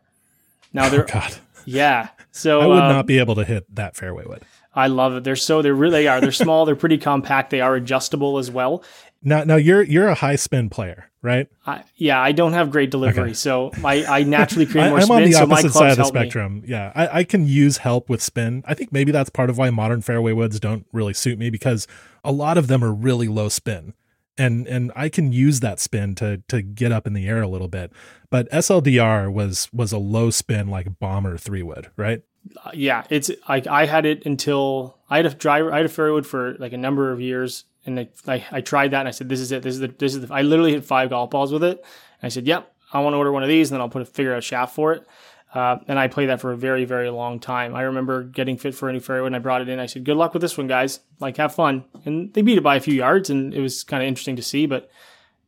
Speaker 2: Now they're
Speaker 1: oh, God.
Speaker 2: yeah. So
Speaker 1: I would um, not be able to hit that fairway wood.
Speaker 2: I love it. They're so they're really are. They're small. they're pretty compact. They are adjustable as well.
Speaker 1: Now, now you're you're a high spin player, right?
Speaker 2: I, yeah, I don't have great delivery, okay. so I, I naturally create more
Speaker 1: I,
Speaker 2: I'm
Speaker 1: spin.
Speaker 2: on the
Speaker 1: so
Speaker 2: opposite
Speaker 1: side of the
Speaker 2: me.
Speaker 1: spectrum. Yeah, I, I can use help with spin. I think maybe that's part of why modern fairway woods don't really suit me because a lot of them are really low spin, and and I can use that spin to to get up in the air a little bit. But SLDR was was a low spin like bomber three wood, right?
Speaker 2: Uh, yeah, it's like I had it until I had a driver. I had a fairway wood for like a number of years and I, I, I, tried that and I said, this is it. This is the, this is the, I literally hit five golf balls with it. And I said, yep, I want to order one of these and then I'll put a figure out shaft for it. Uh, and I played that for a very, very long time. I remember getting fit for a new fairway and I brought it in. I said, good luck with this one, guys. Like, have fun. And they beat it by a few yards and it was kind of interesting to see, but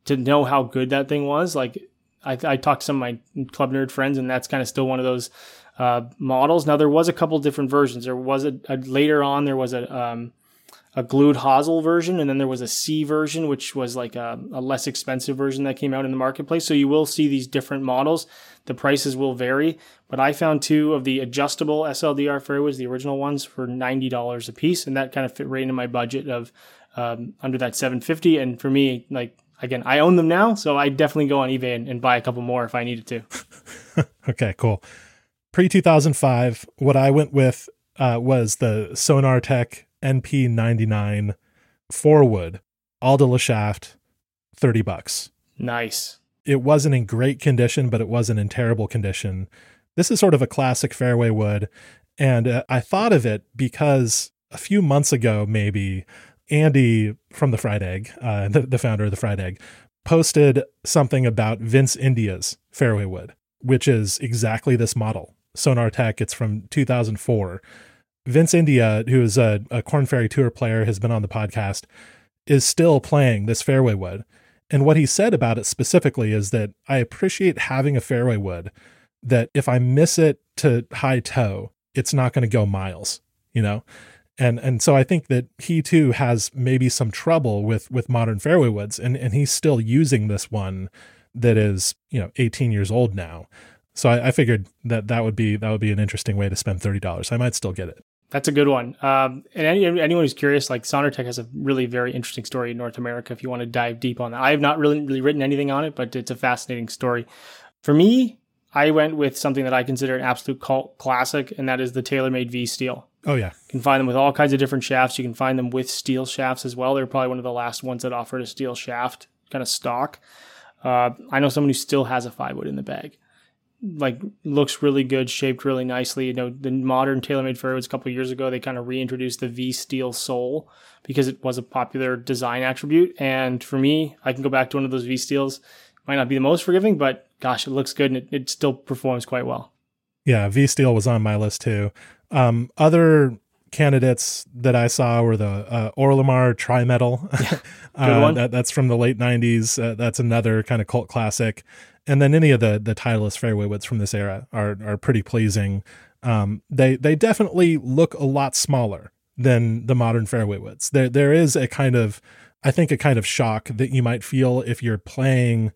Speaker 2: to know how good that thing was, like, I, I talked to some of my club nerd friends and that's kind of still one of those uh, models. Now, there was a couple different versions. There was a, a later on, there was a, um, a glued hosel version, and then there was a C version, which was like a, a, less expensive version that came out in the marketplace. So you will see these different models. The prices will vary, but I found two of the adjustable SLDR fairways, the original ones, for ninety dollars a piece, and that kind of fit right into my budget of um, under that seven fifty. And for me, like again, I own them now, so I definitely go on eBay and, and buy a couple more if I needed
Speaker 1: to. okay, cool. Pre two thousand five, what I went with uh, was the Sonartec NP99 four wood, Alda shaft, 30 bucks.
Speaker 2: Nice.
Speaker 1: It wasn't in great condition, but it wasn't in terrible condition. This is sort of a classic fairway wood. And uh, I thought of it because a few months ago, maybe, Andy from the Fried Egg, uh, the, the founder of the Fried Egg, posted something about Vince India's fairway wood, which is exactly this model. Sonartec, it's from 2004. Vince India, who is a, a Korn Ferry Tour player, has been on the podcast, is still playing this fairway wood. And what he said about it specifically is that I appreciate having a fairway wood that if I miss it to high toe, it's not going to go miles, you know? And and so I think that he too has maybe some trouble with with modern fairway woods and and he's still using this one that is, you know, 18 years old now. So I, I figured that that would be that would be an interesting way to spend $30. I might still get it.
Speaker 2: That's a good one. Um, and any, anyone who's curious, like Sonartec has a really very interesting story in North America. If you want to dive deep on that, I have not really really written anything on it, but it's a fascinating story. For me, I went with something that I consider an absolute cult classic, and that is the TaylorMade V Steel.
Speaker 1: Oh yeah,
Speaker 2: you can find them with all kinds of different shafts. You can find them with steel shafts as well. They're probably one of the last ones that offered a steel shaft kind of stock. Uh, I know someone who still has a five wood in the bag. Like looks really good, shaped really nicely. You know, the modern TaylorMade fairwoods a couple years ago, they kind of reintroduced the V steel sole because it was a popular design attribute. And for me, I can go back to one of those V steels. Might not be the most forgiving, but gosh, it looks good and it, it still performs quite well.
Speaker 1: Yeah, V Steel was on my list too. Um, other candidates that I saw were the uh, Orlimar Tri-Metal. uh, that, that's from the late 90s. Uh, that's another kind of cult classic. And then any of the the Titleist fairway woods from this era are are pretty pleasing. Um, they they definitely look a lot smaller than the modern fairway woods. There there is a kind of I think a kind of shock that you might feel if you're playing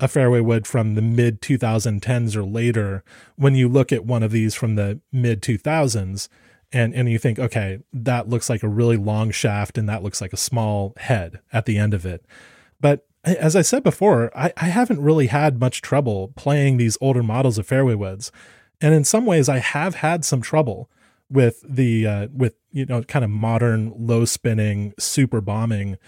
Speaker 1: a fairway wood from the mid 2010s or later when you look at one of these from the mid 2000s and and you think okay that looks like a really long shaft and that looks like a small head at the end of it. But as i said before i, I haven't really had much trouble playing these older models of fairway woods and in some ways i have had some trouble with the uh, with you know kind of modern low spinning super bombing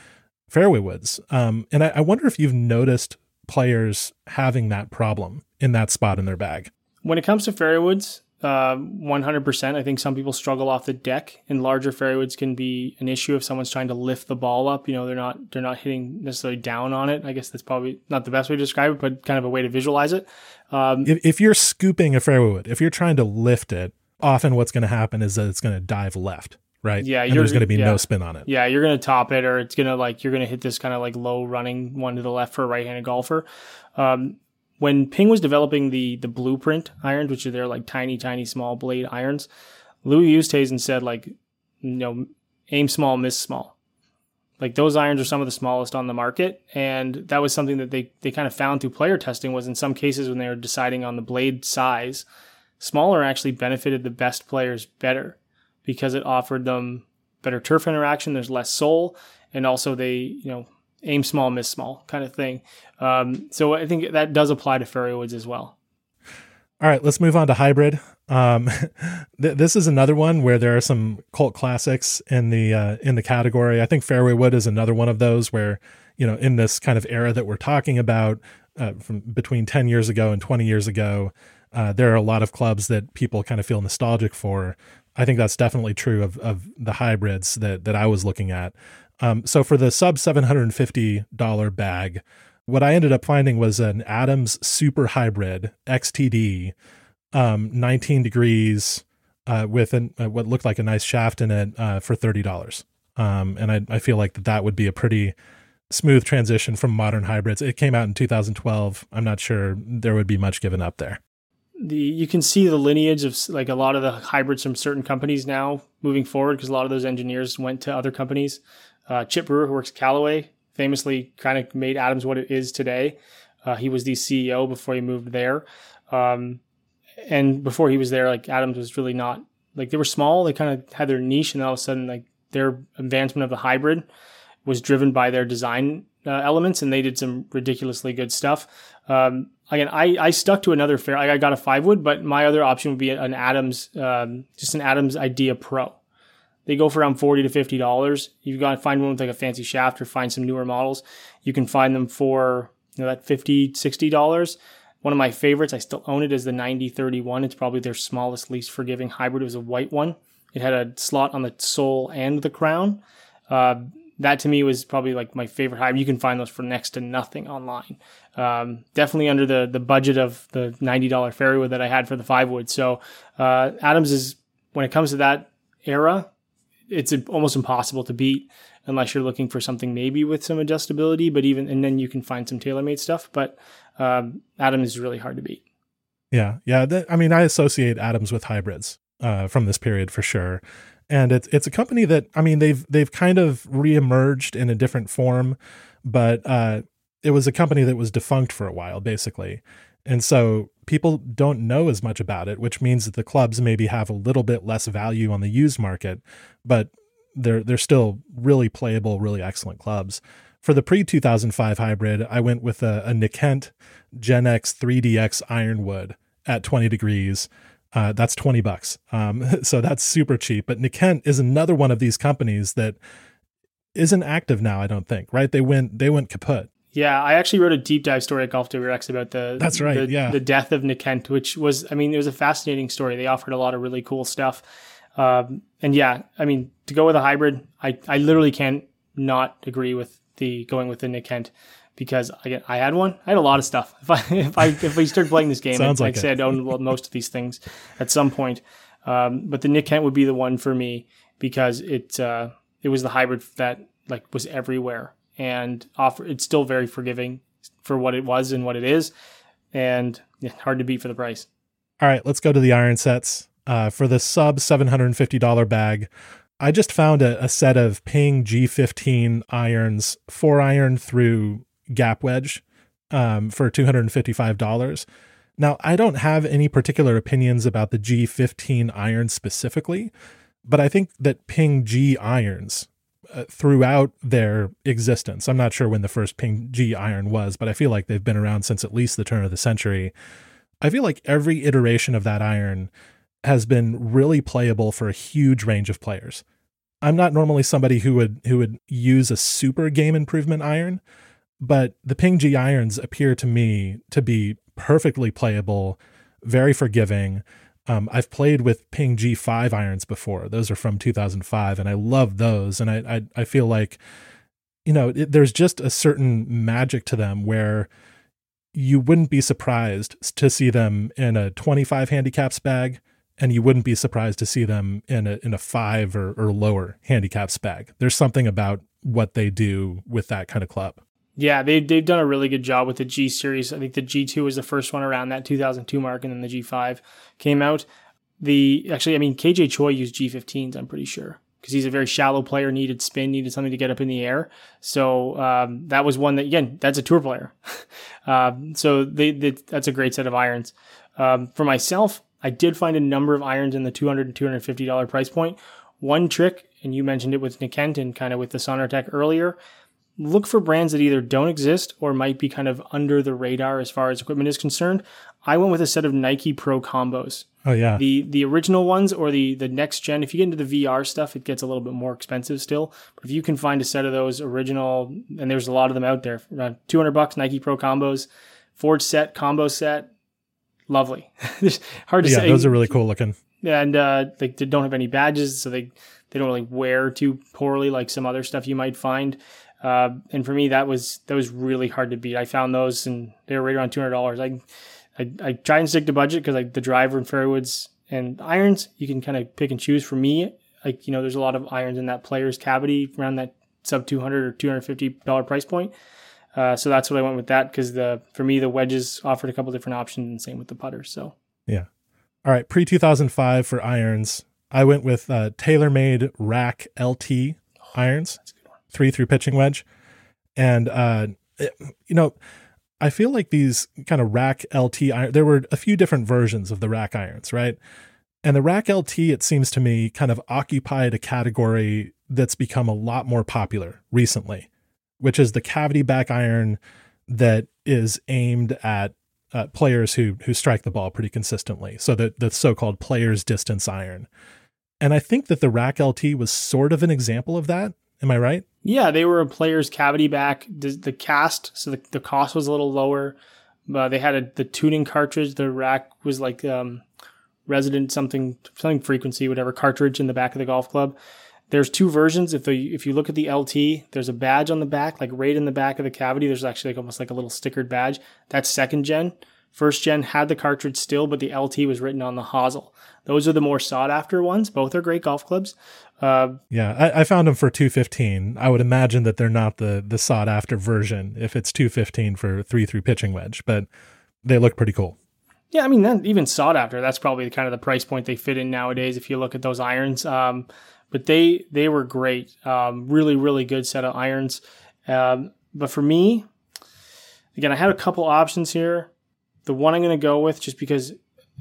Speaker 1: fairway woods um, and I, I wonder if you've noticed players having that problem in that spot in their bag.
Speaker 2: When it comes to fairway woods uh, 100%. I think some people struggle off the deck, and larger fairways can be an issue if someone's trying to lift the ball up. You know, they're not they're not hitting necessarily down on it. I guess that's probably not the best way to describe it, but kind of a way to visualize it.
Speaker 1: Um, if, if you're scooping a fairway wood, if you're trying to lift it, often what's going to happen is that it's going to dive left right?
Speaker 2: Yeah,
Speaker 1: there's going to be yeah. no spin on it.
Speaker 2: Yeah, you're going to top it, or it's going to like you're going to hit this kind of like low running one to the left for a right-handed golfer. Um, when Ping was developing the the blueprint irons, which are their like tiny, tiny, small blade irons, Louis Oosthuizen said like, you know, aim small, miss small. Like those irons are some of the smallest on the market, and that was something that they they kind of found through player testing was in some cases when they were deciding on the blade size, smaller actually benefited the best players better because it offered them better turf interaction. There's less sole, and also they you know aim small, miss small kind of thing. Um, so I think that does apply to fairway woods as well.
Speaker 1: All right, let's move on to hybrid. Um, th- this is another one where there are some cult classics in the uh, in the category. I think fairway wood is another one of those where you know in this kind of era that we're talking about uh, from between ten years ago and twenty years ago, uh, there are a lot of clubs that people kind of feel nostalgic for. I think that's definitely true of of the hybrids that that I was looking at. Um, so for the sub $750 bag, what I ended up finding was an Adams Super Hybrid XTD, um, 19 degrees, uh, with an, uh, what looked like a nice shaft in it uh, for $30. Um, and I, I feel like that, that would be a pretty smooth transition from modern hybrids. It came out in 2012. I'm not sure there would be much given up there.
Speaker 2: The you can see the lineage of like a lot of the hybrids from certain companies now moving forward because a lot of those engineers went to other companies. Uh, Chip Brewer, who works at Callaway, famously kind of made Adams what it is today. Uh, he was the CEO before he moved there. Um, and before he was there, like Adams was really not like they were small. They kind of had their niche, and all of a sudden, like their advancement of the hybrid was driven by their design uh, elements, and they did some ridiculously good stuff. Um, again, I, I stuck to another fair. I got a five wood, but my other option would be an Adams, um, just an Adams Idea Pro. They go for around forty to fifty dollars. You've got to find one with like a fancy shaft or find some newer models. You can find them for you know that 50 60 dollars. One of my favorites, I still own it, is the 9031. It's probably their smallest, least forgiving hybrid. It was a white one. It had a slot on the sole and the crown. Uh, that to me was probably like my favorite hybrid. You can find those for next to nothing online. Um, definitely under the the budget of the ninety dollar fairway that I had for the five wood. So uh, Adams is when it comes to that era, it's almost impossible to beat unless you're looking for something maybe with some adjustability. But even and then you can find some TaylorMade stuff. But um, is really hard to beat.
Speaker 1: Yeah, yeah. I mean, I associate Adams with hybrids uh, from this period for sure. And it's it's a company that I mean they've they've kind of reemerged in a different form, but uh, it was a company that was defunct for a while, basically. And so people don't know as much about it, which means that the clubs maybe have a little bit less value on the used market, but they're they're still really playable, really excellent clubs. For the pre 2005 hybrid, I went with a, a Nickent Gen X 3DX Ironwood at 20 degrees. Uh, that's 20 bucks. Um, so that's super cheap. But Nickent is another one of these companies that isn't active now, I don't think, right? They went they went kaput.
Speaker 2: Yeah, I actually wrote a deep dive story at Golf WRX about the
Speaker 1: That's right,
Speaker 2: the,
Speaker 1: yeah.
Speaker 2: the death of Nickent, which was I mean, it was a fascinating story. They offered a lot of really cool stuff. Um, and yeah, I mean, to go with a hybrid, I, I literally can't not agree with the going with the Nickent because I, I had one. I had a lot of stuff. If I if I if we start playing this game,
Speaker 1: Sounds
Speaker 2: I'd,
Speaker 1: like
Speaker 2: I'd say I'd own most of these things at some point. Um, but the Nickent would be the one for me because it uh, it was the hybrid that like was everywhere and offer. It's still very forgiving for what it was and what it is, and hard to beat for the price.
Speaker 1: All right, let's go to the iron sets. Uh, for the sub $750 bag, I just found a, a set of Ping G15 irons, four iron through gap wedge um, for $255. Now, I don't have any particular opinions about the G15 iron specifically, but I think that Ping G irons uh, throughout their existence, I'm not sure when the first Ping G iron was, but I feel like they've been around since at least the turn of the century. I feel like every iteration of that iron has been really playable for a huge range of players. I'm not normally somebody who would who would use a super game improvement iron, but the Ping G irons appear to me to be perfectly playable, very forgiving. Um, I've played with Ping G5 irons before; those are from 2005, and I love those. And I I, I feel like, you know, it, there's just a certain magic to them where you wouldn't be surprised to see them in a 25 handicaps bag and you wouldn't be surprised to see them in a in a five or, or lower handicaps bag. There's something about what they do with that kind of club.
Speaker 2: Yeah, they they've done a really good job with the G series. I think the G2 was the first one around that 2002 mark, and then the G5 came out. The actually, I mean, KJ Choi used G15s. I'm pretty sure because he's a very shallow player, needed spin, needed something to get up in the air. So um, that was one that again, that's a tour player. um, so they, they, that's a great set of irons. Um, for myself, I did find a number of irons in the 200 to $250 price point. One trick, and you mentioned it with Nickent and kind of with the Sonartec earlier, look for brands that either don't exist or might be kind of under the radar as far as equipment is concerned. I went with a set of Nike Pro combos.
Speaker 1: Oh yeah.
Speaker 2: The the original ones or the the next gen. If you get into the VR stuff, it gets a little bit more expensive still. But if you can find a set of those original, and there's a lot of them out there, around 200 bucks Nike Pro combos, Forge set combo set, lovely. Hard to
Speaker 1: yeah,
Speaker 2: say.
Speaker 1: those are really cool looking.
Speaker 2: and uh, they, they don't have any badges, so they they don't really wear too poorly like some other stuff you might find. Uh, and for me, that was that was really hard to beat. I found those, and they were right around two hundred dollars. I, I I try and stick to budget because like the driver and fairwoods and irons, you can kind of pick and choose. For me, like you know, there's a lot of irons in that player's cavity around that sub two hundred or two hundred fifty dollar price point. Uh, so that's what I went with that because the for me the wedges offered a couple different options, and same with the putters. So
Speaker 1: Yeah. All right, pre 2005 for irons, I went with uh, TaylorMade RAC LT irons, three through pitching wedge, and uh, it- you know, I feel like these kind of RAC LT iron. There were a few different versions of the RAC irons, right? And the RAC LT, it seems to me, kind of occupied a category that's become a lot more popular recently, which is the cavity back iron that is aimed at uh, players who who strike the ball pretty consistently. So the the so-called players distance iron. And I think that the RAC LT was sort of an example of that. Am I right?
Speaker 2: Yeah, they were a player's cavity back. The, cast, so the, the cost was a little lower. Uh, they had a, the tuning cartridge. The rack was like um, resident something something frequency, whatever cartridge in the back of the golf club. There's two versions. If the if you look at the LT, there's a badge on the back, like right in the back of the cavity. There's actually like almost like a little stickered badge. That's second gen. First gen had the cartridge still, but the LT was written on the hosel. Those are the more sought after ones. Both are great golf clubs. Uh,
Speaker 1: Yeah, I, I found them for two fifteen. I would imagine that they're not the the sought after version if it's two fifteen for three through pitching wedge, but they look pretty cool.
Speaker 2: Yeah, I mean, that, even sought after. That's probably kind of the price point they fit in nowadays. If you look at those irons, um, but they they were great. Um, really, really good set of irons. Um, but for me, again, I had a couple options here. The one I'm going to go with, just because,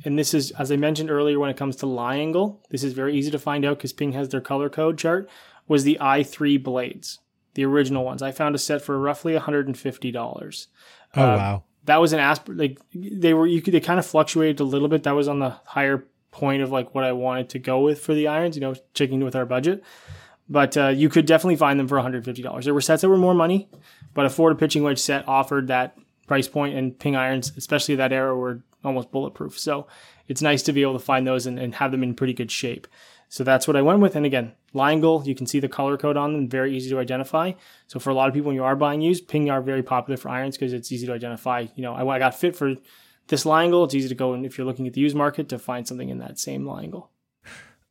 Speaker 2: and this is as I mentioned earlier, when it comes to lie angle, this is very easy to find out because Ping has their color code chart. Was the i3 blades, the original ones? I found a set for roughly 150 dollars
Speaker 1: Oh wow.
Speaker 2: that was an aspect like they were you could they kind of fluctuated a little bit that was on the higher point of like what I wanted to go with for the irons, you know, checking with our budget. But uh, you could definitely find them for $150. There were sets that were more money, but a Florida pitching wedge set offered that price point, and ping irons, especially that era, were almost bulletproof. So it's nice to be able to find those and, and have them in pretty good shape. So that's what I went with. And again, lie angle, you can see the color code on them, very easy to identify. So for a lot of people, when you are buying used, ping are very popular for irons because it's easy to identify. You know, I, I got fit for this lie angle. It's easy to go and if you're looking at the used market to find something in that same lie angle.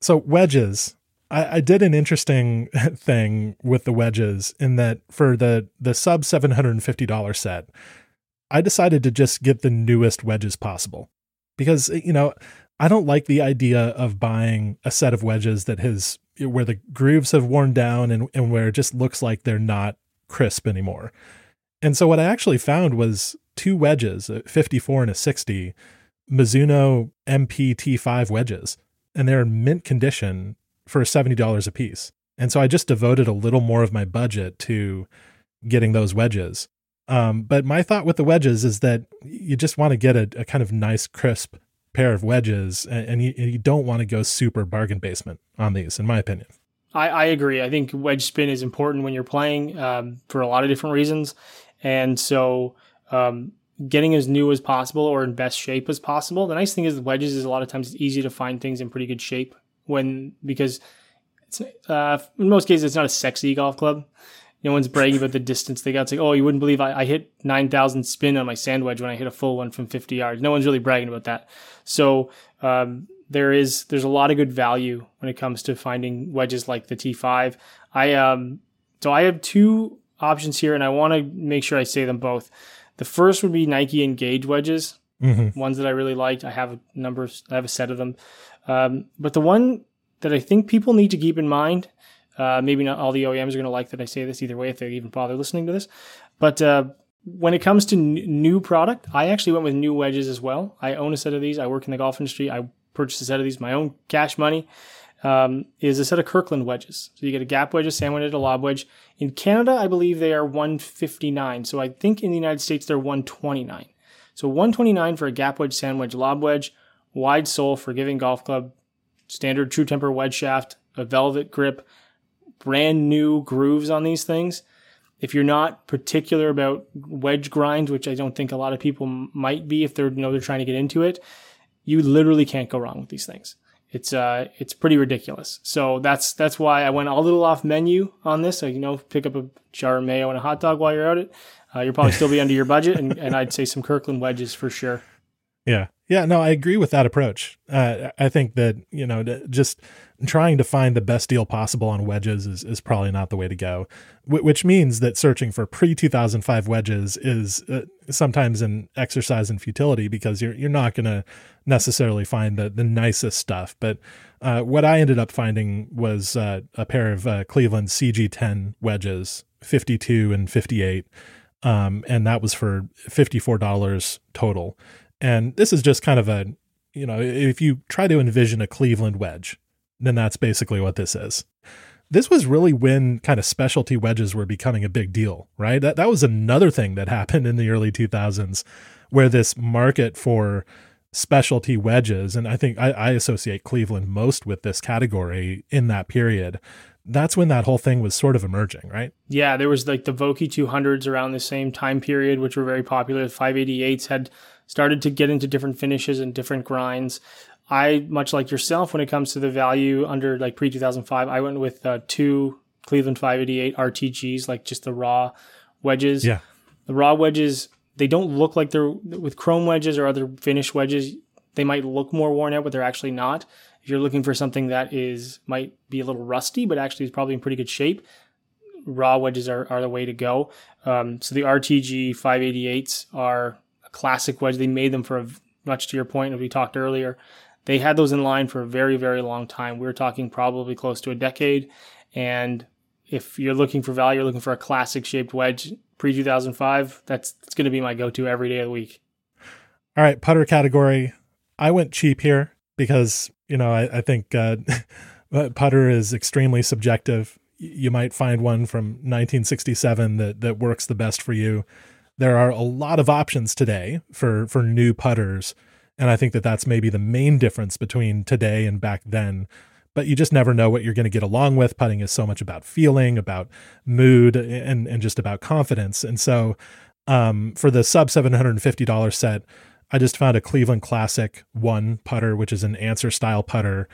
Speaker 1: So wedges, I, I did an interesting thing with the wedges in that for the the sub seven hundred and fifty dollar set, I decided to just get the newest wedges possible because eh, you know I don't like the idea of buying a set of wedges that has eh, where the grooves have worn down and, and where it just looks like they're not crisp anymore. And so what I actually found was two wedges, a 54 and a 60, Mizuno MPT5 wedges, and they're in mint condition for $70 a piece. And so I just devoted a little more of my budget to getting those wedges. Um, but my thought with the wedges is that you just want to get a, a kind of nice, crisp pair of wedges, and, and you, you, don't want to go super bargain basement on these, in my opinion.
Speaker 2: I, I agree. I think wedge spin is important when you're playing um, for a lot of different reasons. And so um, getting as new as possible or in best shape as possible. The nice thing is wedges is a lot of times it's easy to find things in pretty good shape when because uh, in most cases it's not a sexy golf club. No one's bragging about the distance they got. It's like, oh, you wouldn't believe I, I hit 9,000 spin on my sand wedge when I hit a full one from 50 yards. No one's really bragging about that. So um, there is there's a lot of good value when it comes to finding wedges like the T5. I um so I have two options here, and I want to make sure I say them both. The first would be Nike Engage wedges, mm-hmm. ones that I really liked. I have a number, I have a set of them. Um, but the one that I think people need to keep in mind, uh, maybe not all the OEMs are going to like that I say this either way if they even bother listening to this, but uh, when it comes to n- new product, I actually went with new wedges as well. I own a set of these. I work in the golf industry. I purchased a set of these, my own cash money. Um, is a set of Kirkland wedges. So you get a gap wedge, a sand wedge, a lob wedge. In Canada, I believe they are 159. So I think in the United States they're 129. So 129 for a gap wedge, sand wedge, lob wedge, wide sole, forgiving golf club, standard true temper wedge shaft, a velvet grip, brand new grooves on these things. If you're not particular about wedge grinds, which I don't think a lot of people might be if they're you know they're trying to get into it, you literally can't go wrong with these things. It's uh it's pretty ridiculous. So that's that's why I went a little off menu on this. So you know, pick up a jar of mayo and a hot dog while you're at it. Uh, you'll probably still be under your budget, and, and I'd say some Kirkland wedges for sure.
Speaker 1: Yeah. Yeah, no, I agree with that approach. Uh, I think that, you know, just trying to find the best deal possible on wedges is, is probably not the way to go, w- which means that searching for pre 2005 wedges is uh, sometimes an exercise in futility because you're, you're not going to necessarily find the, the nicest stuff. But uh, what I ended up finding was uh, a pair of uh, Cleveland CG10 wedges, 52 and 58. Um, and that was for $54 total. And this is just kind of a, you know, if you try to envision a Cleveland wedge, then that's basically what this is. This was really when kind of specialty wedges were becoming a big deal, right? That that was another thing that happened in the early 2000s where this market for specialty wedges, and I think I, I associate Cleveland most with this category in that period, that's when that whole thing was sort of emerging, right?
Speaker 2: Yeah, there was like the Vokey 200s around the same time period, which were very popular. The 588s had started to get into different finishes and different grinds. I, much like yourself, when it comes to the value under like pre 2005, I went with uh, two Cleveland 588 RTGs, like just the raw wedges.
Speaker 1: Yeah.
Speaker 2: The raw wedges, they don't look like they're with chrome wedges or other finish wedges. They might look more worn out, but they're actually not. If you're looking for something that is might be a little rusty, but actually is probably in pretty good shape, raw wedges are, are the way to go. Um, so the RTG 588s are classic wedge. They made them for a, much to your point, as we talked earlier. They had those in line for a very, very long time. We are talking probably close to a decade. And if you're looking for value, you're looking for a classic shaped wedge pre 2005, that's, that's going to be my go to every day of the week.
Speaker 1: All right, putter category. I went cheap here because, you know, I, I think uh, putter is extremely subjective. You might find one from 1967 that, that works the best for you there are a lot of options today for for new putters And I think that that's maybe the main difference between today and back then. But you just never know what you're going to get along with. Putting is so much about feeling, about mood, and and just about confidence. And so, um, for the sub seven hundred and fifty dollar set, I just found a Cleveland Classic One putter, which is an Anser style putter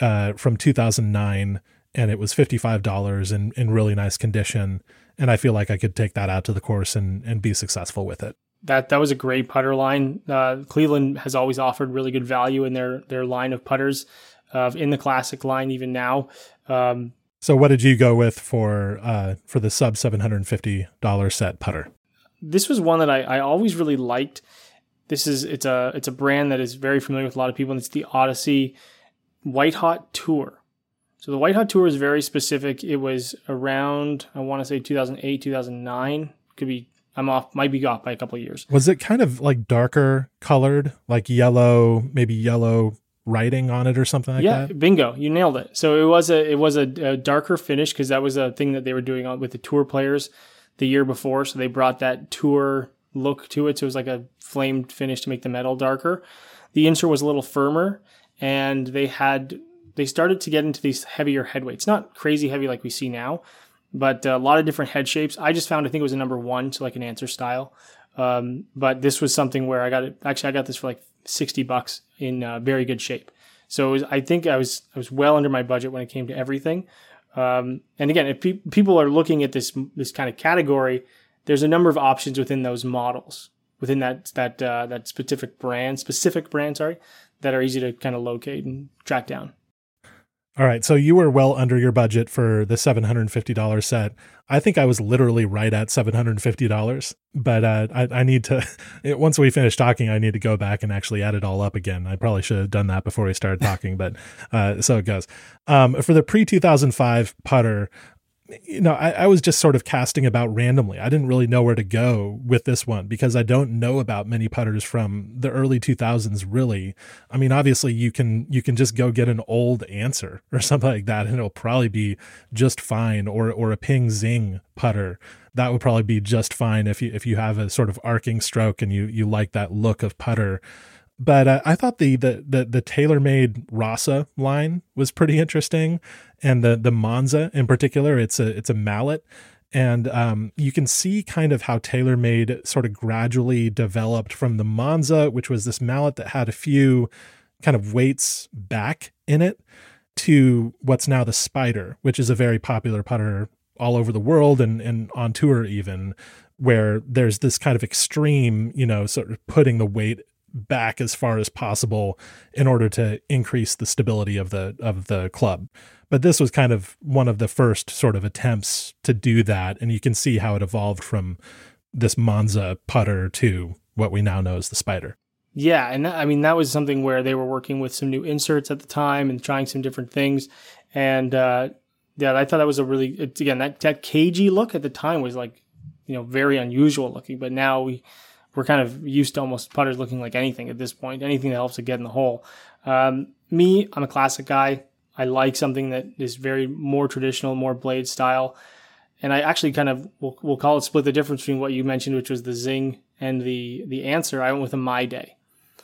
Speaker 1: uh, from 2009, and it was $55 in, in really nice condition. And I feel like I could take that out to the course and, and be successful with it.
Speaker 2: That that was a great putter line. Uh, Cleveland has always offered really good value in their their line of putters, uh, in the classic line even now. Um,
Speaker 1: so, what did you go with for uh, for the sub seven hundred and fifty dollar set putter?
Speaker 2: This was one that I, I always really liked. This is it's a it's a brand that is very familiar with a lot of people, and it's the Odyssey White Hot Tour. So the White Hot Tour is very specific. It was around I want to say 2008, 2009. Could be I'm off might be off by a couple of years.
Speaker 1: Was it kind of like darker colored, like yellow, maybe yellow writing on it or something like
Speaker 2: yeah,
Speaker 1: that?
Speaker 2: Yeah, bingo, you nailed it. So it was a it was a, a darker finish because that was a thing that they were doing with the tour players the year before. So they brought that tour look to it. So it was like a flamed finish to make the metal darker. The insert was a little firmer, and they had they started to get into these heavier head weights. Not crazy heavy like we see now, but a lot of different head shapes. I just found I think it was a number one, so like an Anser style. Um, but this was something where I got it. Actually, I got this for like sixty bucks in uh, very good shape. So was, I think I was I was well under my budget when it came to everything. Um, and again, if pe- people are looking at this this kind of category, there's a number of options within those models within that that uh, that specific brand, specific brand, sorry, that are easy to kind of locate and track down.
Speaker 1: All right, so you were well under your budget for the seven hundred and fifty dollars set. I think I was literally right at seven hundred and fifty dollars, but uh, I, I, need to. Once we finish talking, I need to go back and actually add it all up again. I probably should have done that before we started talking, but uh, so it goes. Um, for the pre two thousand five putter, you know, I, I, was just sort of casting about randomly. I didn't really know where to go with this one because I don't know about many putters from the early 2000s. Really, I mean, obviously you can you can just go get an old Anser or something like that, and it'll probably be just fine. Or or a Ping Zing putter that would probably be just fine if you if you have a sort of arcing stroke and you you like that look of putter but uh, I thought the the the, the TaylorMade Rossa line was pretty interesting, and the the Monza in particular. It's a it's a mallet, and um, you can see kind of how TaylorMade sort of gradually developed from the Monza, which was this mallet that had a few kind of weights back in it, to what's now the Spider, which is a very popular putter all over the world and and on tour even where there's this kind of extreme, you know, sort of putting the weight back as far as possible in order to increase the stability of the of the club. But this was kind of one of the first sort of attempts to do that and you can see how it evolved from this Monza putter to what we now know as the Spider.
Speaker 2: Yeah, and that, I mean that was something where they were working with some new inserts at the time and trying some different things and uh yeah, I thought that was a really again that that cagey look at the time was like you know very unusual looking, but now we we're kind of used to almost putters looking like anything at this point, anything that helps to get in the hole. Um, me, I'm a classic guy. I like something that is very more traditional, more blade style. And I actually kind of we'll, we'll call it split the difference between what you mentioned, which was the zing and the the Anser. I went with a my day.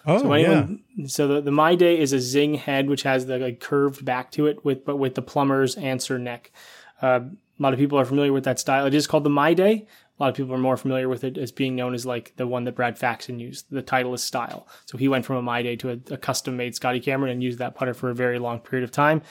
Speaker 1: Oh, so anyone,
Speaker 2: yeah. So the, the my day is a zing head, which has the like curved back to it, with but with the plumber's Anser neck. Uh, a lot of people are familiar with that style. It is called the my day, a lot of people are more familiar with it as being known as like the one that Brad Faxon used, the Titleist style. So he went from a My Day to a, a custom made Scotty Cameron and used that putter for a very long period of time.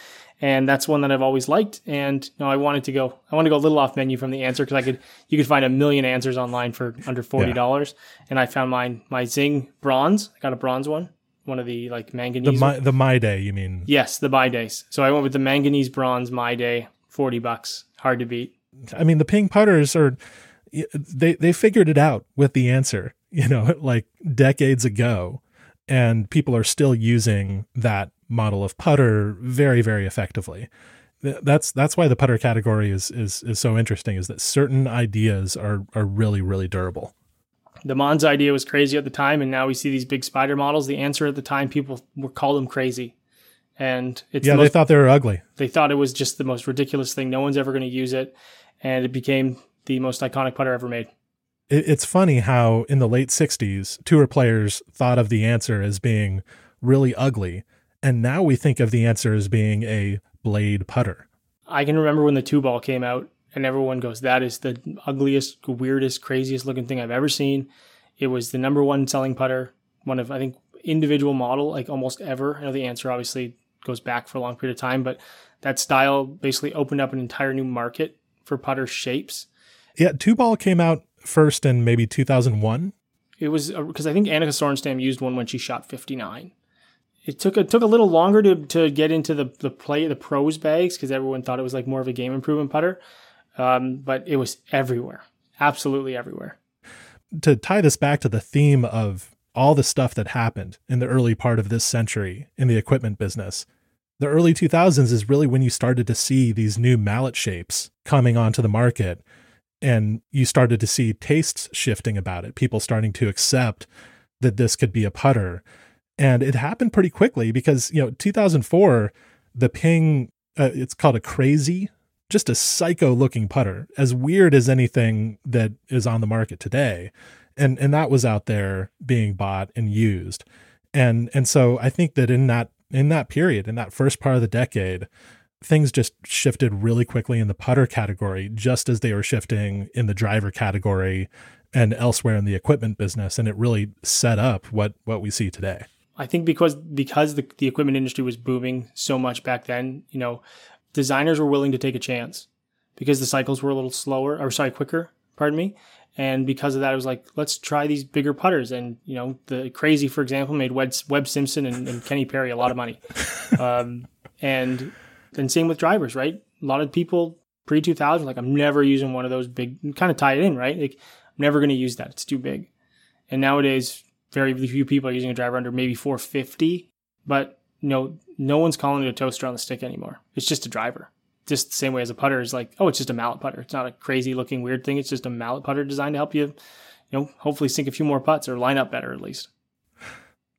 Speaker 2: And that's one that I've always liked. And you know, I wanted to go, I want to go a little off menu from the Anser because I could, you could find a million Ansers online for under $40. Yeah. And I found mine, my Zing bronze. I got a bronze one one of the like manganese.
Speaker 1: The my, the my day, you mean?
Speaker 2: Yes, the my days. So I went with the manganese bronze my day, forty bucks, hard to beat.
Speaker 1: I mean, the ping putters are they they figured it out with the Anser, you know, like decades ago, and people are still using that model of putter very very effectively. That's that's why the putter category is is is so interesting. Is that certain ideas are are really really durable.
Speaker 2: The Mons idea was crazy at the time, and now we see these big spider models. The Anser at the time, people were called them crazy, and it's
Speaker 1: yeah, the most, they thought they were ugly.
Speaker 2: They thought it was just the most ridiculous thing. No one's ever going to use it, and it became the most iconic putter ever made.
Speaker 1: it's funny how in the late 60s, tour players thought of the Anser as being really ugly. And now we think of the Anser as being a blade putter.
Speaker 2: I can remember when the two ball came out and everyone goes, that is the ugliest, weirdest, craziest looking thing I've ever seen. It was the number one selling putter, one of, I think, individual model, like almost ever. I know the Anser obviously goes back for a long period of time, but that style basically opened up an entire new market for putter shapes.
Speaker 1: Yeah, two ball came out first in maybe 2001.
Speaker 2: It was because I think Annika Sorenstam used one when she shot 59. It took a, took a little longer to, to get into the, the play the pros bags because everyone thought it was like more of a game improvement putter, um, but it was everywhere, absolutely everywhere.
Speaker 1: To tie this back to the theme of all the stuff that happened in the early part of this century in the equipment business, the early 2000s is really when you started to see these new mallet shapes coming onto the market and you started to see tastes shifting about it people starting to accept that this could be a putter. And it happened pretty quickly because you know 2004 the ping uh, it's called a Craz-E just a psycho looking putter as weird as anything that is on the market today. And and that was out there being bought and used. And and so i think that in that in that period in that first part of the decade things just shifted really quickly in the putter category, just as they were shifting in the driver category and elsewhere in the equipment business. And it really set up what, what we see today.
Speaker 2: I think because because the, the equipment industry was booming so much back then, you know, designers were willing to take a chance because the cycles were a little slower or sorry, quicker, pardon me. And because of that, it was like, let's try these bigger putters. And, you know, the Craz-E, for example, made Webb, Webb Simpson and, and Kenny Perry a lot of money. Um, and and same with drivers, right? A lot of people pre 2000 like, I'm never using one of those big, kind of tie it in, right? Like, I'm never going to use that. It's too big. And nowadays, very few people are using a driver under maybe 450, but know, no one's calling it a toaster on the stick anymore. It's just a driver. Just the same way as a putter is like, oh, it's just a mallet putter. It's not a crazy looking weird thing. It's just a mallet putter designed to help you, you know, hopefully sink a few more putts or line up better at least.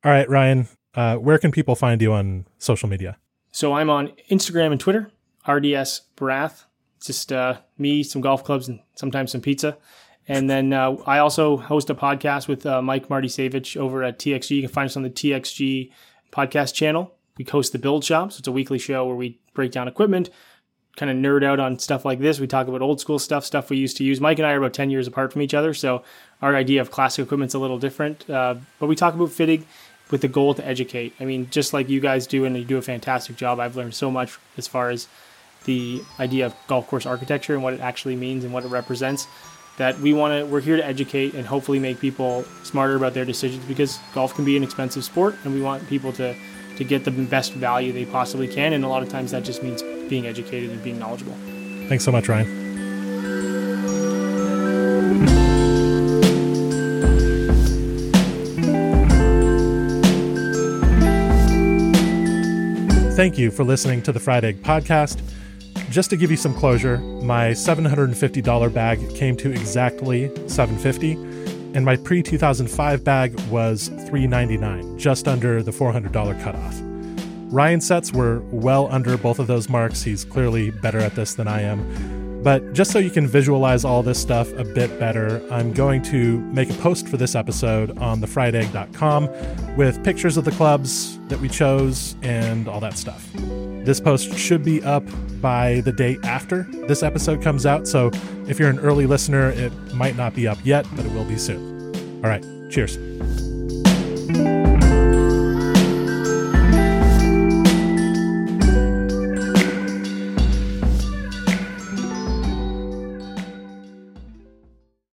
Speaker 1: All right, Ryan, uh, where can people find you on social media?
Speaker 2: So I'm on Instagram and Twitter, RDS Barath. It's just uh, me, some golf clubs, and sometimes some pizza. And then uh, I also host a podcast with uh, Mike Marty Savage over at TXG. You can find us on the TXG podcast channel. We host the Build Shop. So it's a weekly show where we break down equipment, kind of nerd out on stuff like this. We talk about old school stuff, stuff we used to use. Mike and I are about 10 years apart from each other. So our idea of classic equipment's a little different. Uh, but we talk about fitting with the goal to educate. I mean, just like you guys do, and you do a fantastic job. I've learned so much as far as the idea of golf course architecture and what it actually means and what it represents. That we want to, we're here to educate and hopefully make people smarter about their decisions because golf can be an expensive sport, and we want people to to get the best value they possibly can. And a lot of times that just means being educated and being knowledgeable.
Speaker 1: Thanks so much, Ryan. Thank you for listening to the Fried Egg Podcast. Just to give you some closure, my $750 bag came to exactly 750 and my pre-2005 bag was 399, just under the $400 cutoff. Ryan's sets were well under both of those marks. He's clearly better at this than I am. But just so you can visualize all this stuff a bit better, I'm going to make a post for this episode on thefriedegg.com with pictures of the clubs that we chose and all that stuff. This post should be up by the day after this episode comes out, so if you're an early listener, it might not be up yet, but it will be soon. All right, cheers.